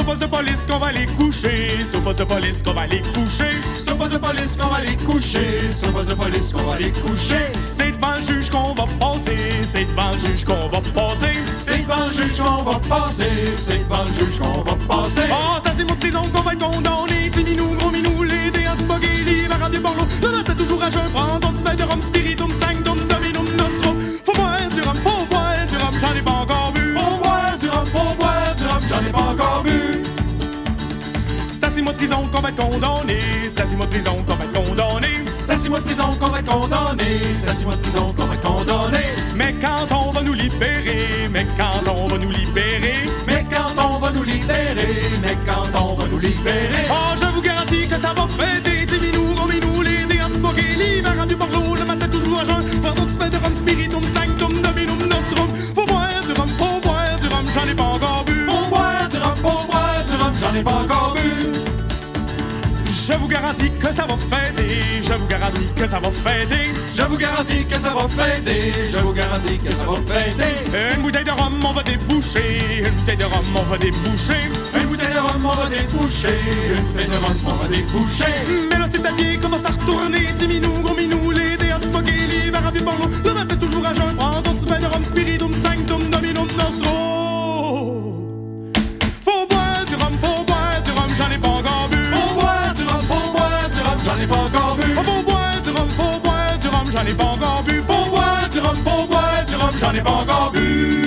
poste de police qu'on va les coucher. C'est au poste de police qu'on va les coucher. C'est au poste de police qu'on va les coucher. C'est au poste de police qu'on va les coucher. C'est devant le juge qu'on va passer. C'est devant le juge qu'on va passer. C'est devant le juge qu'on va passer. C'est devant le juge qu'on va passer. Oh, ça c'est mon prison qu'on va être condamné. Dis minou, gros minou, les dés, anti-spaghetti, vers du barlow. Le matin toujours à jeun. Prends ton petit de rhum, spiritum, sanctum, dominum, nostrum. Faut boire du rhum, faut boire du rhum, j'en ai pas encore bu. Faut boire du rhum, faut boire du rhum, j'en ai pas encore bu. Mois de prison qu'on va être condamné. C'est à six mois de prison qu'on va être condamné. C'est à six mois de prison qu'on va être condamné. C'est à six mois de prison qu'on va être condamné. Mais quand on va nous libérer, mais quand on va nous libérer, Mais quand on va nous libérer, mais quand on va nous libérer. oh, je vous garantis que ça va fêter. Dis minou, gros minou, les dés, anti-spaghetti, vers du barlow. Le matin toujours à jeun. Petit peu de rhum, spiritum, sanctum, dominum, nostrum. Faut boire du rhum, faut boire du rhum, j'en ai pas encore bu. Faut boire du rhum, faut boire du rhum, j'en ai pas encore bu. Je vous garantis que ça va fêter. Je vous garantis que ça va fêter. Je vous garantis que ça va fêter. Je vous garantis que ça va fêter. Une bouteille de rhum, on va déboucher. Une bouteille de rhum, on va déboucher. Une bouteille de rhum, on va déboucher. Une bouteille de rhum, on va déboucher. Mais là, c'est habillé, commence à retourner. Dis minou, gros minou, les dés, anti-spaghetti, vers du barlow. Le matin toujours à jeun. Prends ton verre de rhum, spiritum, sanctum, dominum, nostrum. Ai pas encore bu. Faut boire du rhum, faut boire du rhum, j'en ai pas encore bu. Faut boire du rhum, faut boire du rhum, j'en ai pas encore bu.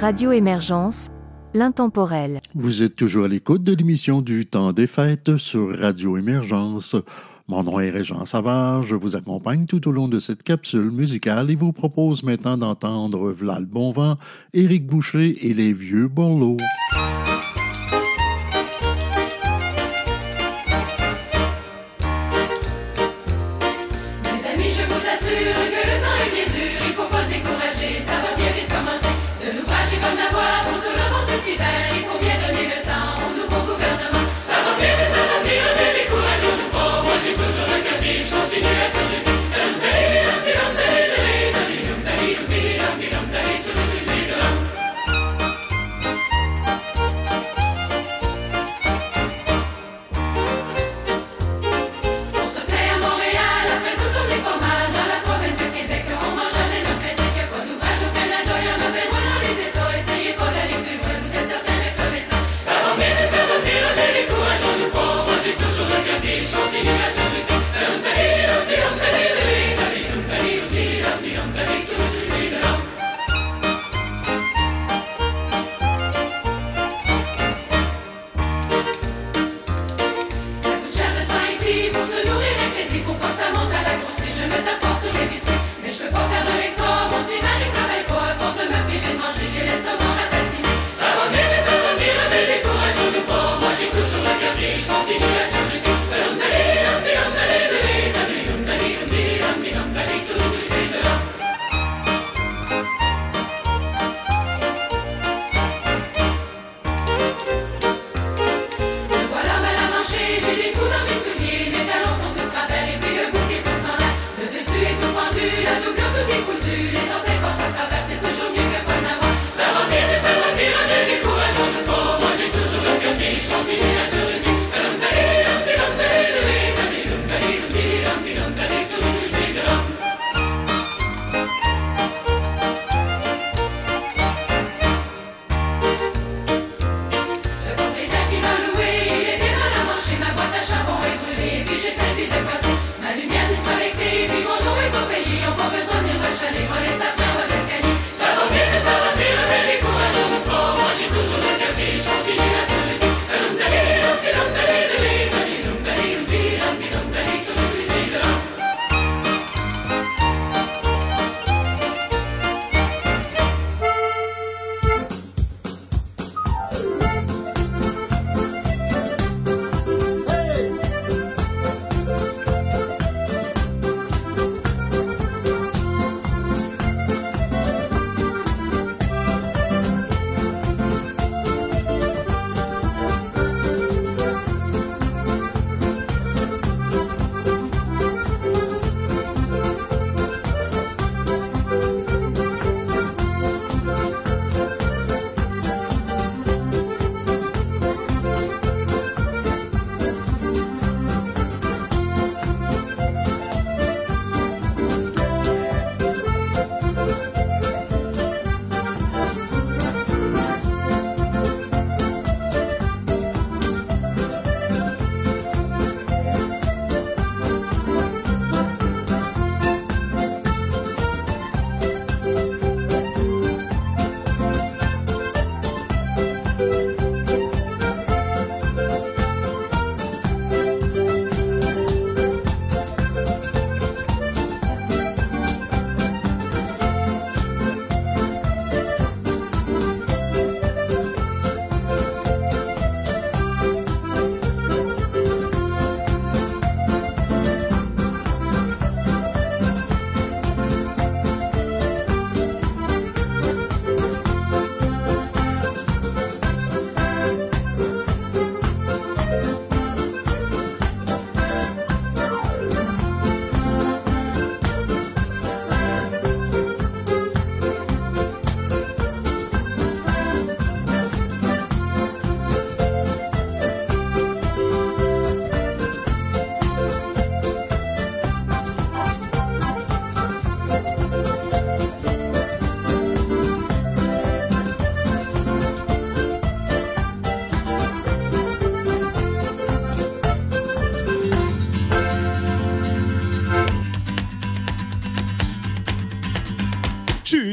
Radio Émergence, l'intemporel. Vous êtes toujours à l'écoute de l'émission du temps des fêtes sur Radio Émergence. Mon nom est Régent Savard, je vous accompagne tout au long de cette capsule musicale et vous propose maintenant d'entendre Vlal Bonvent, Éric Boucher et les Vieux Borlots.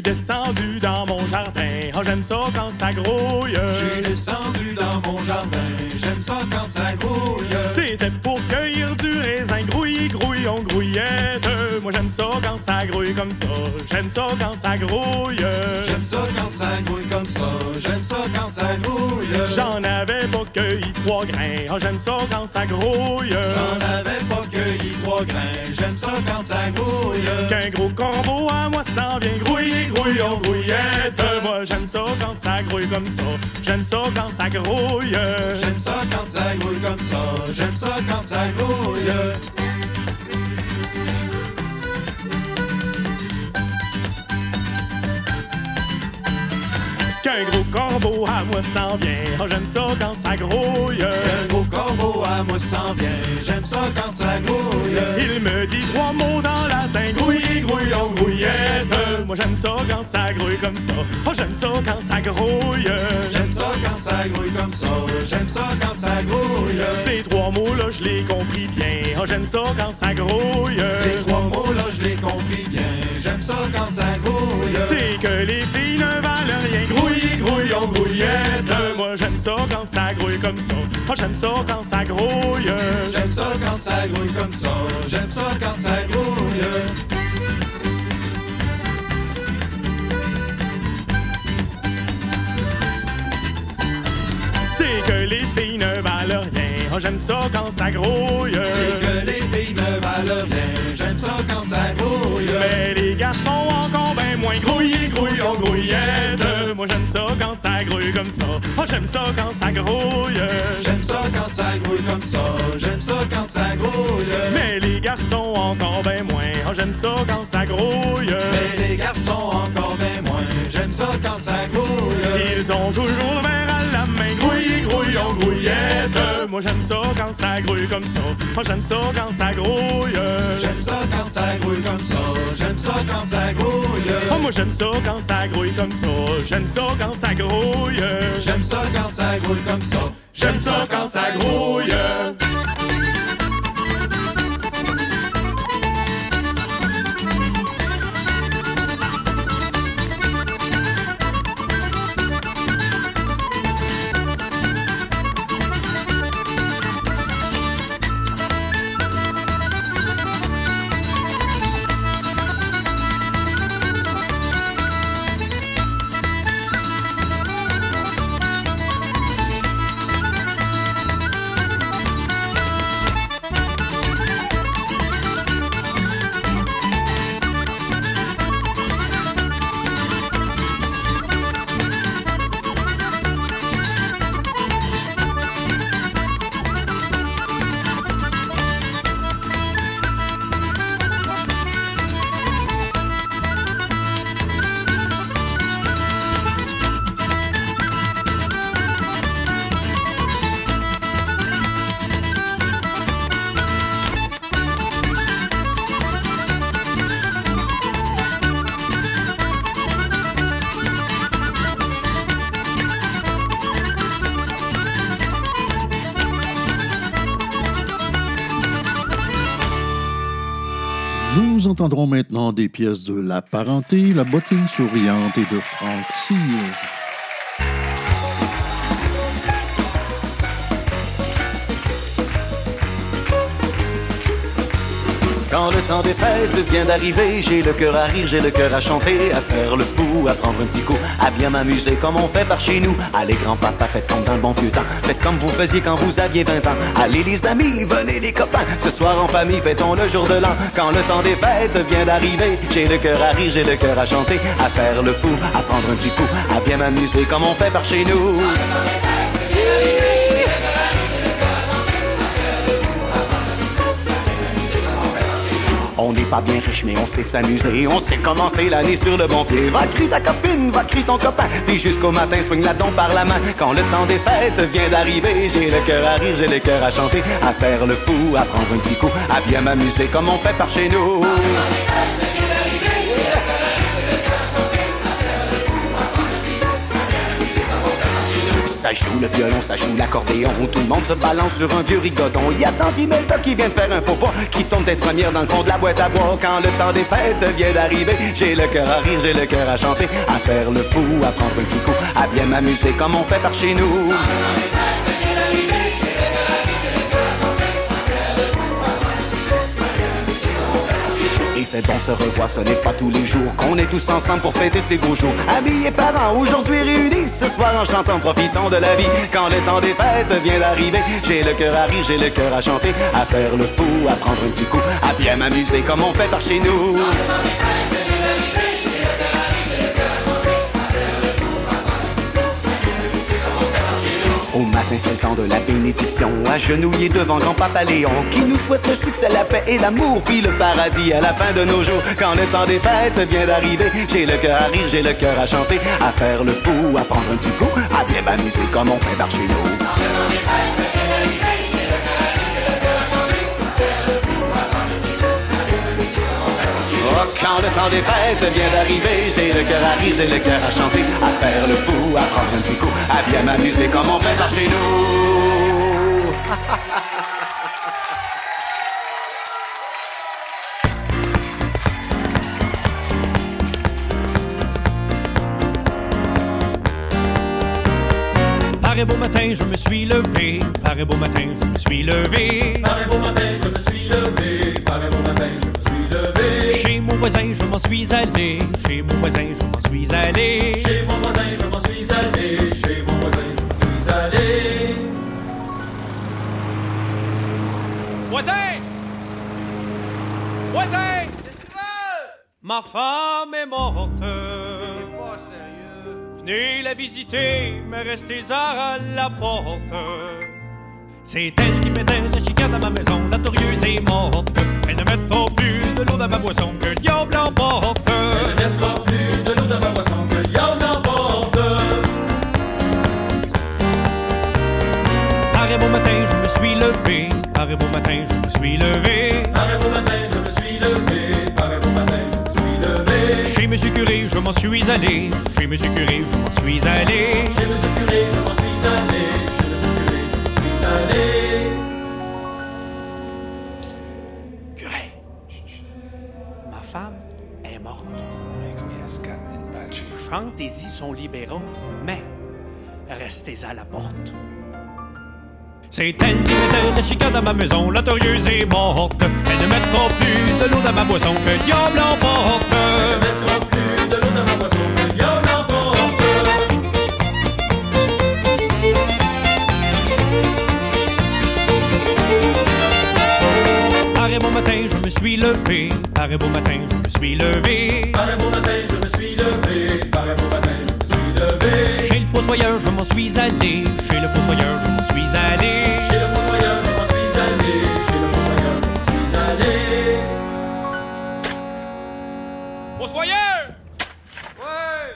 Descendu dans mon jardin. Oh, j'aime ça quand ça grouille. J'ai descendu dans mon jardin, j'aime ça quand ça grouille. C'était pour cueillir du raisin, grouille, grouille, on grouillette. Moi j'aime ça quand ça grouille comme ça, j'aime ça quand ça grouille. J'aime ça quand ça grouille comme ça, j'aime ça quand ça grouille. J'en avais pas cueilli trois grains, oh, j'aime ça quand ça grouille. J'en avais pas j'aime ça quand ça grouille. Qu'un gros corbeau à moi s'en vient grouiller, grouille, on grouillette. Moi j'aime ça quand ça grouille comme ça, j'aime ça quand ça grouille. J'aime ça quand ça grouille comme ça, j'aime ça quand ça grouille. À moi s'en vient, oh, j'aime ça quand ça grouille. Qu'un gros corbeau à moi s'en vient, j'aime ça quand ça grouille. Il me dit trois mots dans latin, grouille, grouille, on grouillette. Moi j'aime ça quand ça grouille comme ça, oh j'aime ça quand ça grouille. J'aime ça quand ça grouille comme ça, j'aime ça quand ça grouille. Ces trois mots-là, je les compris bien, oh j'aime ça quand ça grouille. Ces trois mots-là, je les compris bien, j'aime ça quand ça grouille. C'est que les filles ça quand ça grouille comme ça, oh j'aime ça quand ça grouille. J'aime ça quand ça grouille comme ça, j'aime ça quand ça grouille. C'est que les filles ne valent rien, oh j'aime ça quand ça grouille. C'est que les filles ne valent rien, j'aime ça quand ça grouille. Mais les garçons encore Moi j'aime ça quand ça grouille comme ça, oh j'aime ça quand ça grouille. J'aime ça quand ça grouille comme ça, j'aime ça quand ça grouille. Mais les garçons encore ben moins, oh j'aime ça quand ça grouille. Mais les garçons encore bien moins, j'aime ça quand ça grouille. Ils ont toujours le Moi j'aime ça quand ça grouille comme ça, oh j'aime ça quand ça grouille. J'aime ça quand ça grouille comme ça, j'aime ça quand ça grouille. Oh moi j'aime ça quand ça grouille comme ça, j'aime ça quand ça grouille. J'aime ça quand ça grouille comme ça, J'aime ça quand ça grouille. Entendrons maintenant des pièces de La Parenté, La Bottine souriante et de Frank Sears. Temps des fêtes vient d'arriver, j'ai le cœur à rire, j'ai le cœur à chanter, à faire le fou, à prendre un petit coup, à bien m'amuser comme on fait par chez nous. Allez grand-papa, faites comme dans le bon vieux temps, faites comme vous faisiez quand vous aviez 20 ans. Allez les amis, venez les copains, ce soir en famille, fêtons le jour de l'an. Quand le temps des fêtes vient d'arriver, j'ai le cœur à rire, j'ai le cœur à chanter, à faire le fou, à prendre un petit coup, à bien m'amuser comme on fait par chez nous. Pas bien riche, mais on sait s'amuser. On sait commencer l'année sur le bon pied. Va crier ta copine, va crier ton copain. Puis jusqu'au matin, swing la don par la main. Quand le temps des fêtes vient d'arriver, j'ai le cœur à rire, j'ai le cœur à chanter. À faire le fou, à prendre un petit coup, à bien m'amuser comme on fait par chez nous. Ça joue le violon, ça joue l'accordéon. Tout le monde se balance sur un vieux rigodon. Il y a Tanti Melta qui vient de faire un faux pas, qui tombe d'être première dans le fond de la boîte à bois. Quand le temps des fêtes vient d'arriver, j'ai le cœur à rire, j'ai le cœur à chanter, à faire le fou, à prendre un petit coup, à bien m'amuser comme on fait par chez nous. Fait bon se revoir, ce n'est pas tous les jours qu'on est tous ensemble pour fêter ces beaux jours. Amis et parents, aujourd'hui réunis, ce soir en chantant, profitons de la vie. Quand le temps des fêtes vient d'arriver, j'ai le cœur à rire, j'ai le cœur à chanter, à faire le fou, à prendre un petit coup, à bien m'amuser comme on fait par chez nous. C'est le temps de la bénédiction, agenouillé devant grand-papa Léon, qui nous souhaite le succès, la paix et l'amour, puis le paradis à la fin de nos jours. Quand le temps des fêtes vient d'arriver, j'ai le cœur à rire, j'ai le cœur à chanter, à faire le fou, à prendre un petit coup, à bien m'amuser comme on fait par chez nous. Quand le temps des fêtes vient d'arriver, j'ai le cœur à rire, j'ai le cœur à chanter, à faire le fou, à prendre un petit coup, à bien m'amuser comme on fait par chez nous. Par un beau matin, je me suis levé. Par un beau matin, je me suis levé. Par un beau matin, je me suis levé. Voisin, je m'en suis allé. Chez mon voisin, je m'en suis allé. Chez mon voisin, je m'en suis allé. Chez mon voisin, je m'en suis allé. Voisin! Voisin! Ma femme est morte. pas sérieux. Venez la visiter, mais restez à la porte. C'est elle qui mettait la chicane à ma maison, la torieuse est morte. Elle ne mettra plus de l'eau dans ma boisson que le diable emporte. Elle ne mettra plus de l'eau dans ma boisson que le diable emporte. Par un beau matin, je me suis levé. Par un beau matin, je me suis levé. Par un beau matin, je me suis levé. Par un beau matin, je me suis levé. Chez Monsieur Curé, je m'en suis allé. Chez Monsieur Curé, je m'en suis allé. Chez Monsieur Curé, je m'en suis allé. Chez Monsieur Curé, je m'en suis allé. Chantez-y son libéraux, mais restez à la porte. C'est elle qui mettait la chicane à ma maison, la torieuse est morte. Elle ne mettra plus de l'eau dans ma boisson que le diable emporte. Me suis levé. Par un beau matin, je me suis levé. Par un beau matin, je me suis levé. Par un beau matin, je me suis levé. Chez le fossoyeur, je m'en suis allé. Chez le fossoyeur, je m'en suis allé. Chez le fossoyeur, je m'en suis allé. Chez le fossoyeur, je m'en suis allé. Fossoyeur! Ouais!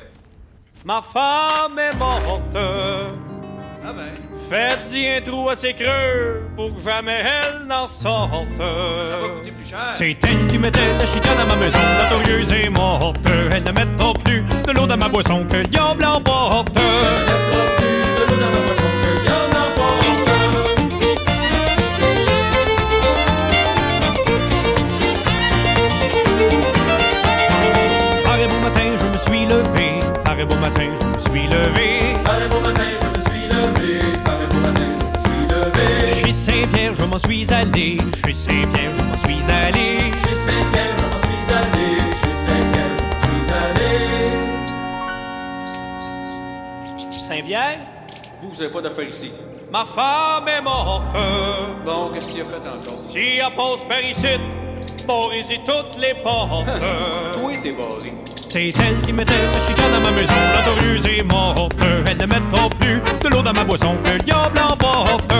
Ma femme est morte. Ah ben. Faites-y un trou assez creux pour que jamais elle n'en sorte. Ça va coûter plus cher. C'est elle qui mettait la chicane à ma maison, la torieuse est morte. Elle ne mettra plus de l'eau dans ma boisson que le diable emporte. Elle ne mettra plus de l'eau dans ma boisson que le diable emporte. Beau matin, je me suis levé. Par un beau matin, je me suis levé. Par un beau matin, je me suis levé. Je m'en suis allé. Chez Saint-Pierre, je m'en suis allé. Chez Saint-Pierre, je m'en suis allé. Chez Saint-Pierre, je m'en suis allé. Saint-Pierre, Vous, vous avez pas d'affaires ici. ma femme est morte. Bon, qu'est-ce qu'il a fait encore? Si elle passe par ici, barrez-y toutes les portes. Toi, t'es barré. C'est elle qui mettait la chicane à ma maison, la est morte. Elle ne mettra plus de l'eau dans ma boisson que le diable emporte.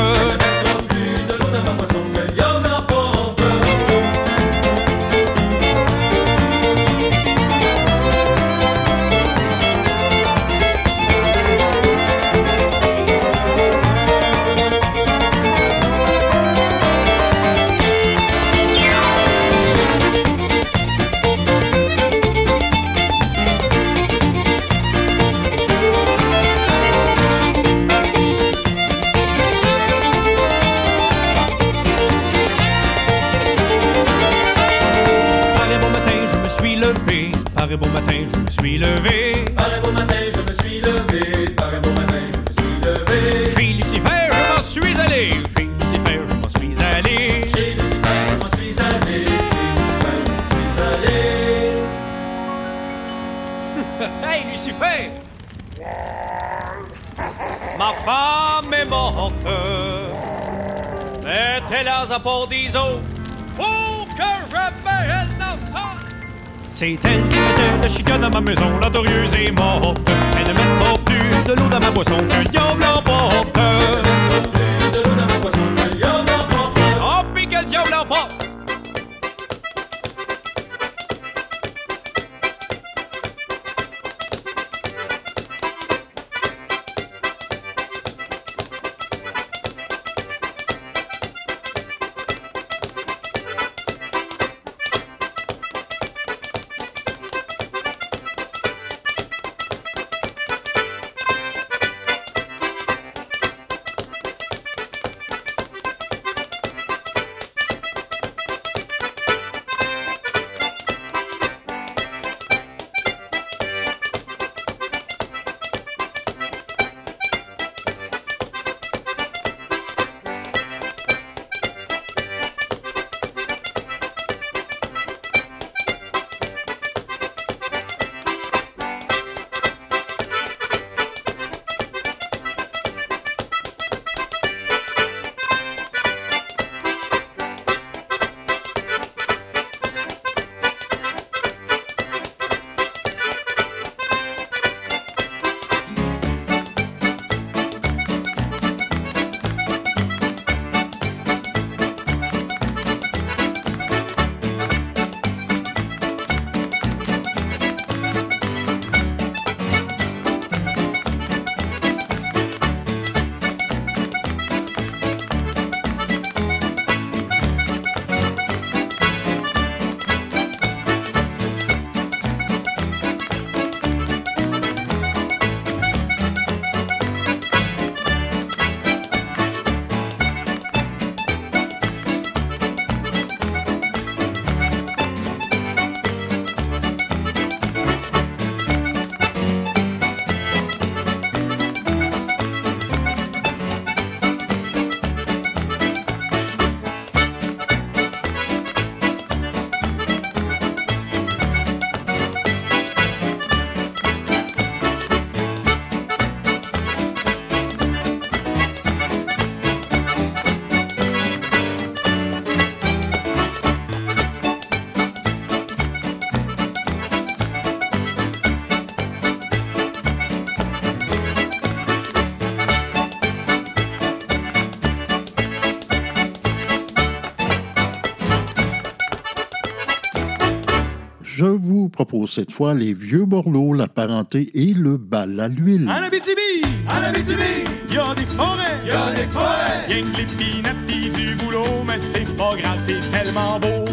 Propose cette fois les vieux borlots, la parenté et le bal à l'huile. En Abitibi, en Abitibi, y a des forêts, y a des forêts. Y'a que l'épinette pis du boulot, mais c'est pas grave, c'est tellement beau.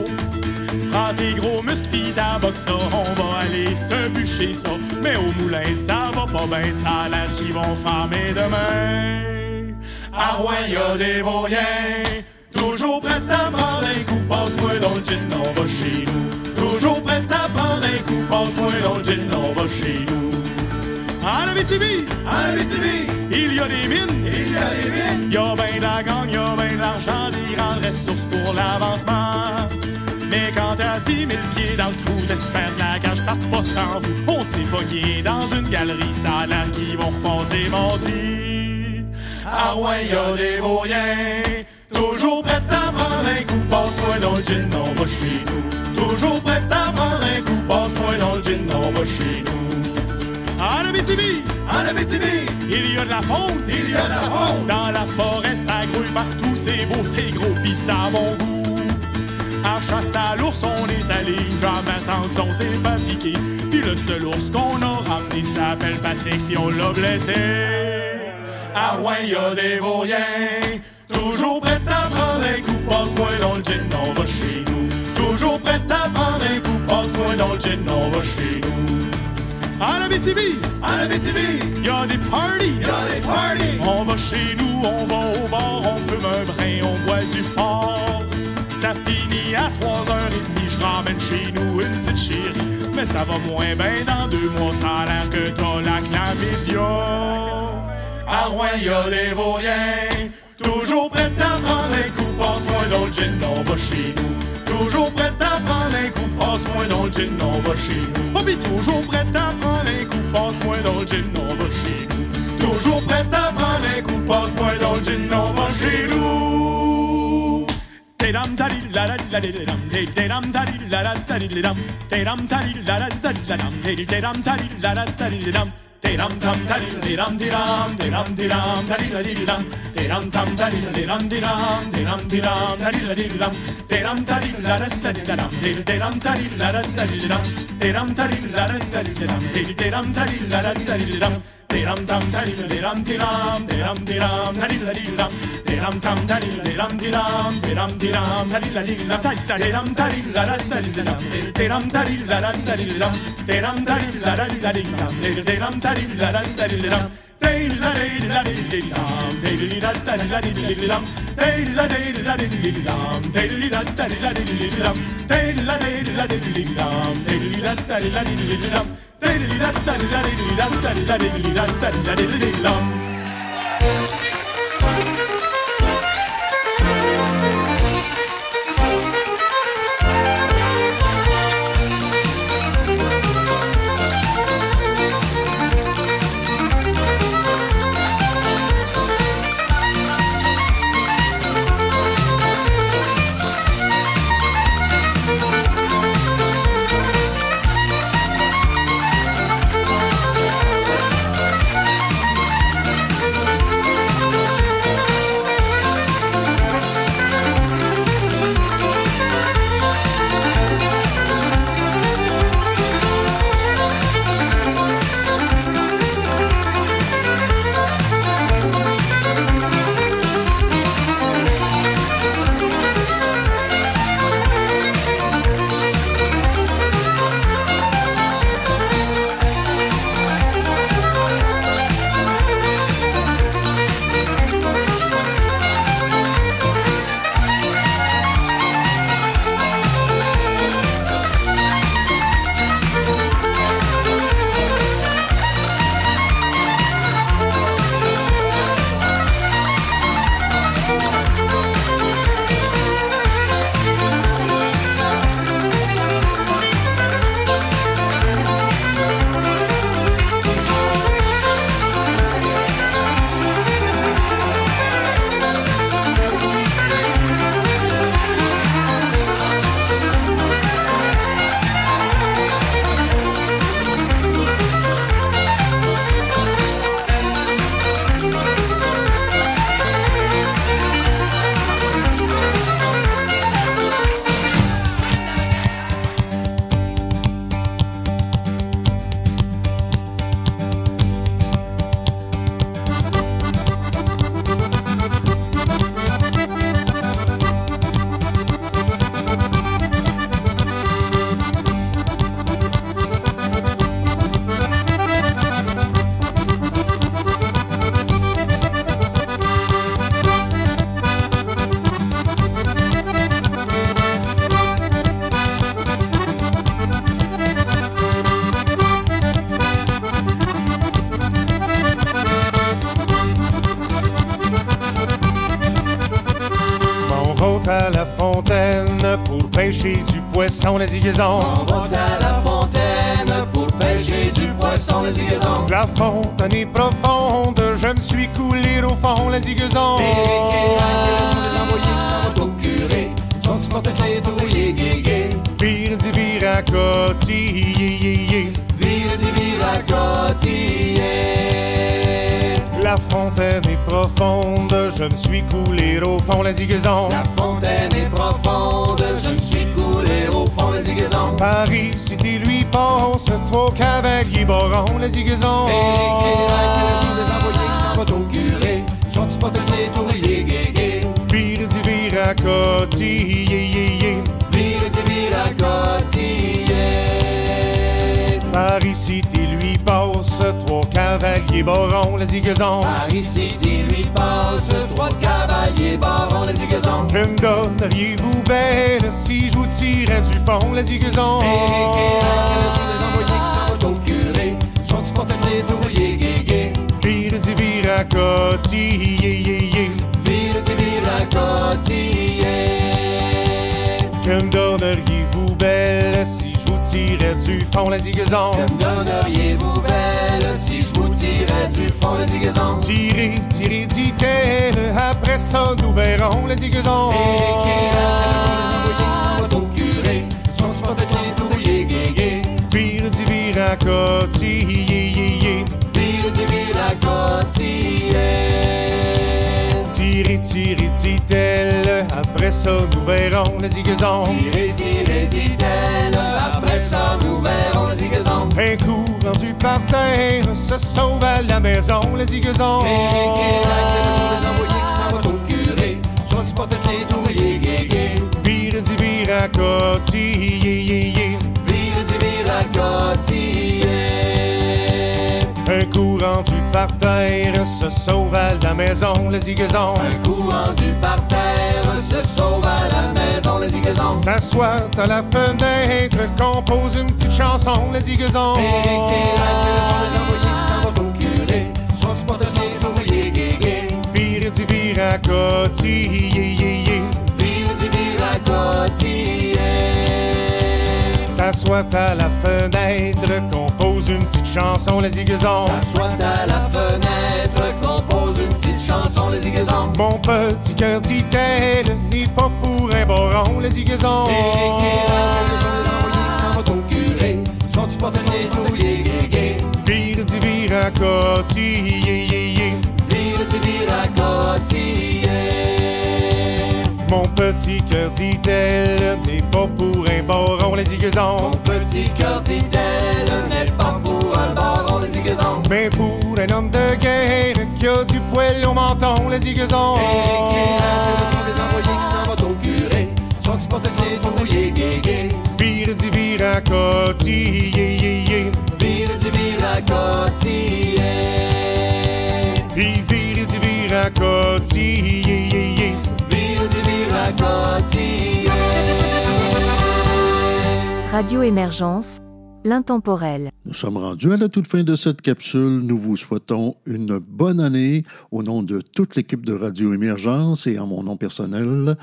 Prends tes gros muscles pis ta boxe, on va aller se bûcher ça. Mais au moulin, ça va pas bien, ça l'air qu'ils vont farmer demain. À Rouen, y a des vauriens, toujours prêts à prendre un coup, passe-moi dans le gin, on va chez nous. Toujours prendre un coup, passe-moi le gin, on va chez nous. En Abitibi, en Abitibi, il y a des mines, il y a des mines. Y a ben de la gang, y a ben de l'argent, des grandes ressources pour l'avancement. Mais quand t'as 6000 pieds dans le trou, t'espères que la cage part pas sans vous. On s'est pogné dans une galerie, ça a l'air qu'ils vont repasser mardi. À Rouen, y a des vauriens, toujours prêts à prendre un coup, passe-moi dans le gin, on va chez nous. Abitibi, en Abitibi, il y a de la faune, il y a de la faune. Dans la forêt, ça grouille partout, c'est beau, c'est gros, pis ça a bon goût. À chasse à l'ours, on est allé, jamais tant que son s'est fabriqué. Puis le seul ours qu'on a ramené s'appelle Patrick, puis on l'a blessé. À Rouen, y a des vauriens, toujours prêts à prendre un coup, passe-moi dans le gin, on va chez nous. Toujours prêt à prendre un coup, passe-moi dans le gin, on va chez nous. En Abitibi, en Abitibi, y a des parties, y a des parties. On va chez nous, on va au bar, on fume un brin, on boit du fort. Ça finit à 3h30, je ramène chez nous une petite chérie. Mais ça va moins bien dans deux mois, ça a l'air que t'as la chlamydia. À Rouen, y'a des vauriens, toujours prêt à prendre un coup, passe-moi dans le gin, on va chez nous. Toujours prêt à prendre un coup, passe-moi dans le gin, on va chez nous. Oh, toujours prêt à prendre un coup, passe-moi dans le gin, on va chez nous. Toujours prêt à prendre un coup, passe-moi dans le gin, on va chez nous. Te-dam tadi la la la di dam te-dam tadi la la stadi dam te-dam tadi la la stadi dam te-dam tadi la la stadi te-dam tam tadi dam dam te-dam dam tadi la di dam te-dam tam tadi dam dam te-dam dam tadi la di dam te-dam tadi la la stadi dam te-dam tadi la la stadi dam te-dam tadi la la Diram tam taril diram diram diram diram taril diram diram tam taril diram diram diram diram taril diram taj diram taril larat diram diram taril larat diram diram taril larat diram diram taril larat diram Diddly-dum, la day la diram day la tari poisson, les zigazons. On Tirez, dit-elle, après ça nous verrons les zigazons. Tirez, tirez, dit-elle, après ça nous verrons les zigazons. Un coup rendu par terre, se sauve à la maison les zigazons. Ce sont des envoyés qui s'en vont au curé. Sont-ils pas testés d'ouvriers guégués? Vire du vire à. Vire vire cotiller. Un coup rendu par terre, se sauve à la maison les zigazons. Un coup rendu par terre, se sauve à la maison les zigazons. S'assoit à la fenêtre, compose une petite chanson les guégués? Vire yé, yé, yé. Vire. S'assoit à la fenêtre, compose une petite chanson les zigazons. S'assoit à la fenêtre, compose une petite chanson les zigazons. Mon petit cœur dit-elle, n'est pas pour un boron les zigazons. Ce sont? Vire vire à cotille, yé, yé, yé. Vire du vire à cotiller. Mon petit cœur dit-elle, n'est pas pour un boron les zigazons. Mon petit cœur dit-elle n'est pas pour un baron les zigazons. Mais pour un homme de guerre qui a du poil au menton les zigazons. Ce sont des envoyés qui s'en vont au curé. Sont-ils pas testés d'ouvriers guégués? Vire du vire à cotille, yé, yé, yé. Vire du vire à cotiller. Il vire du cotille, yé, yé, Radio Émergence, l'intemporel. Nous sommes rendus à la toute fin de cette capsule. Nous vous souhaitons une bonne année au nom de toute l'équipe de Radio Émergence et en mon nom personnel.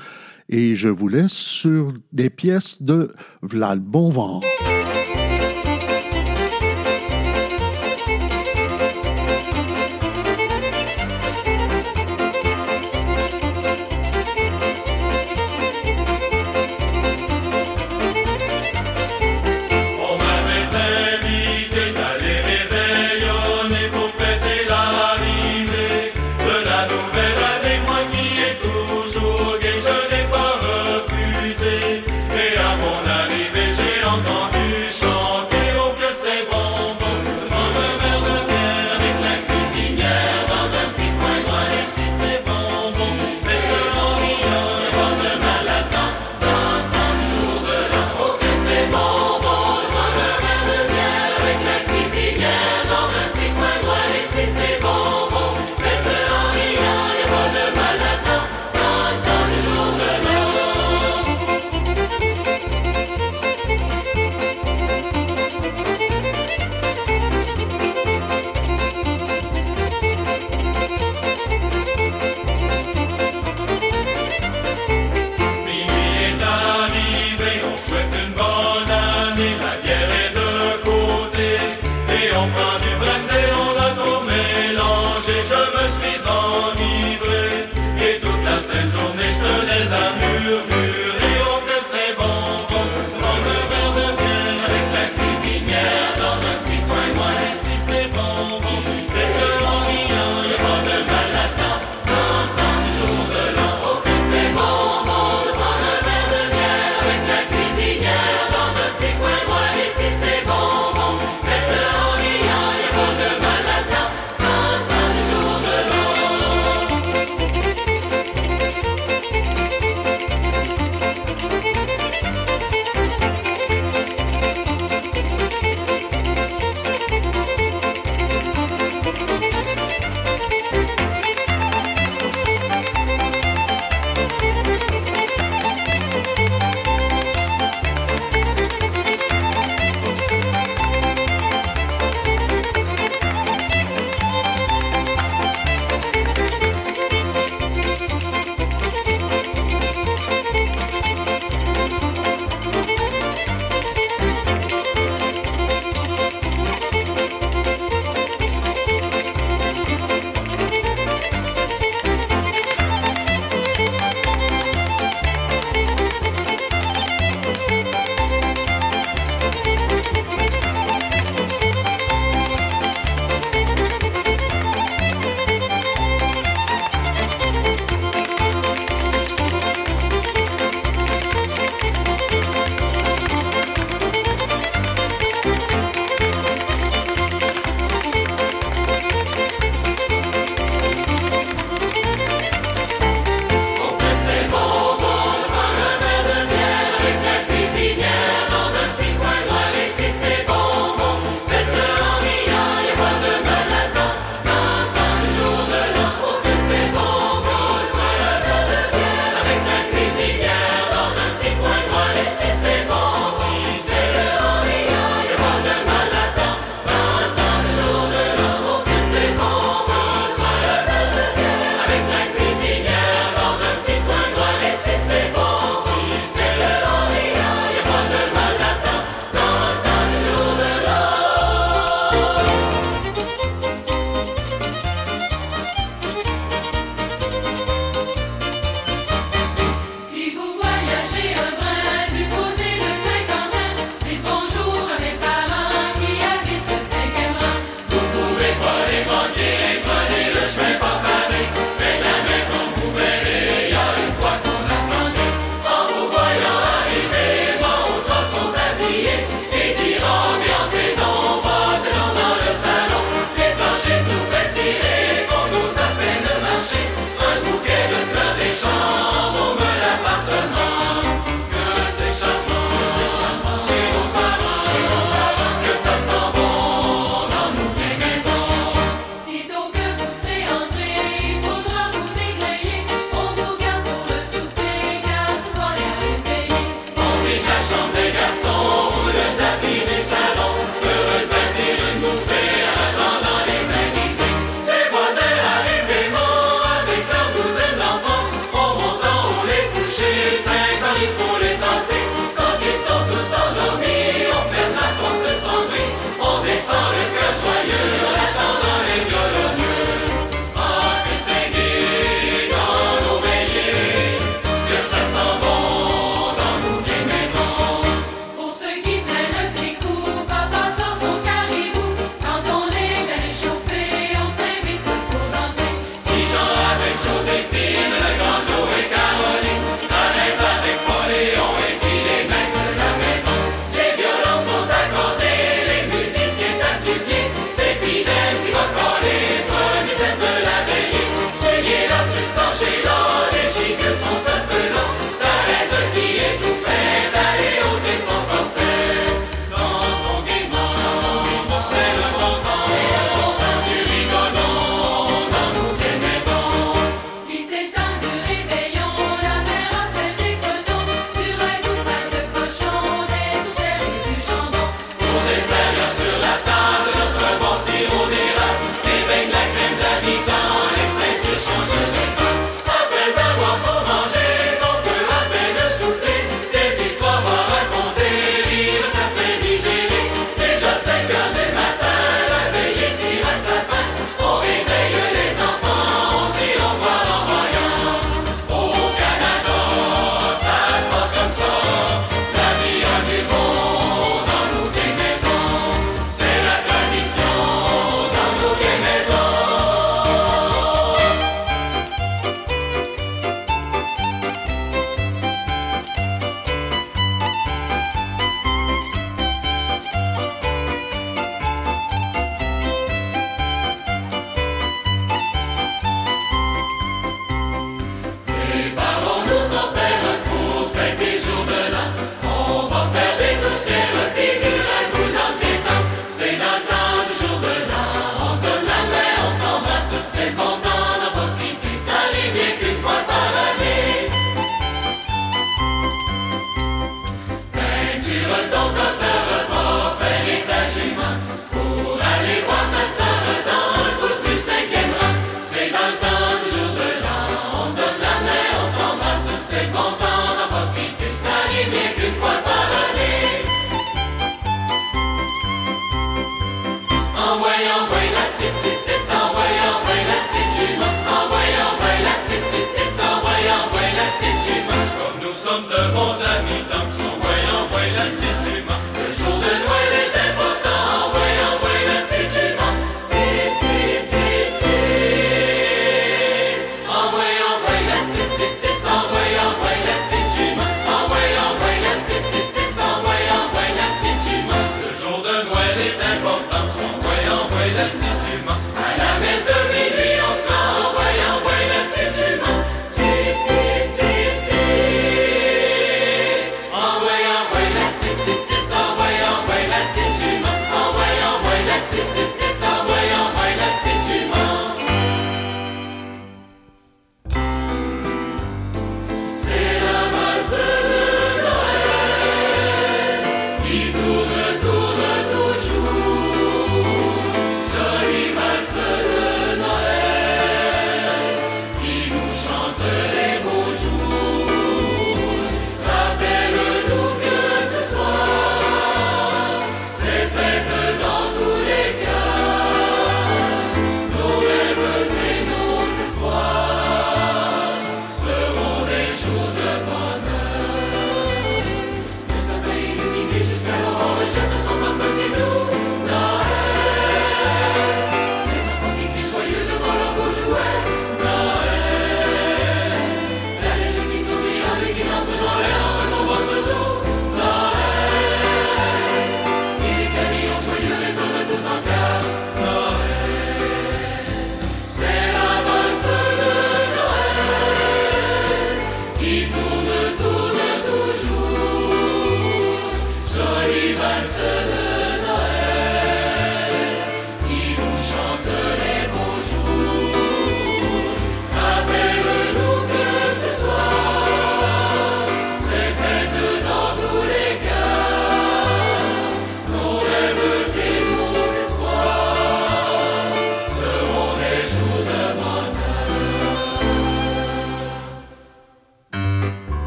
Et je vous laisse sur des pièces de Vlad Bonvent.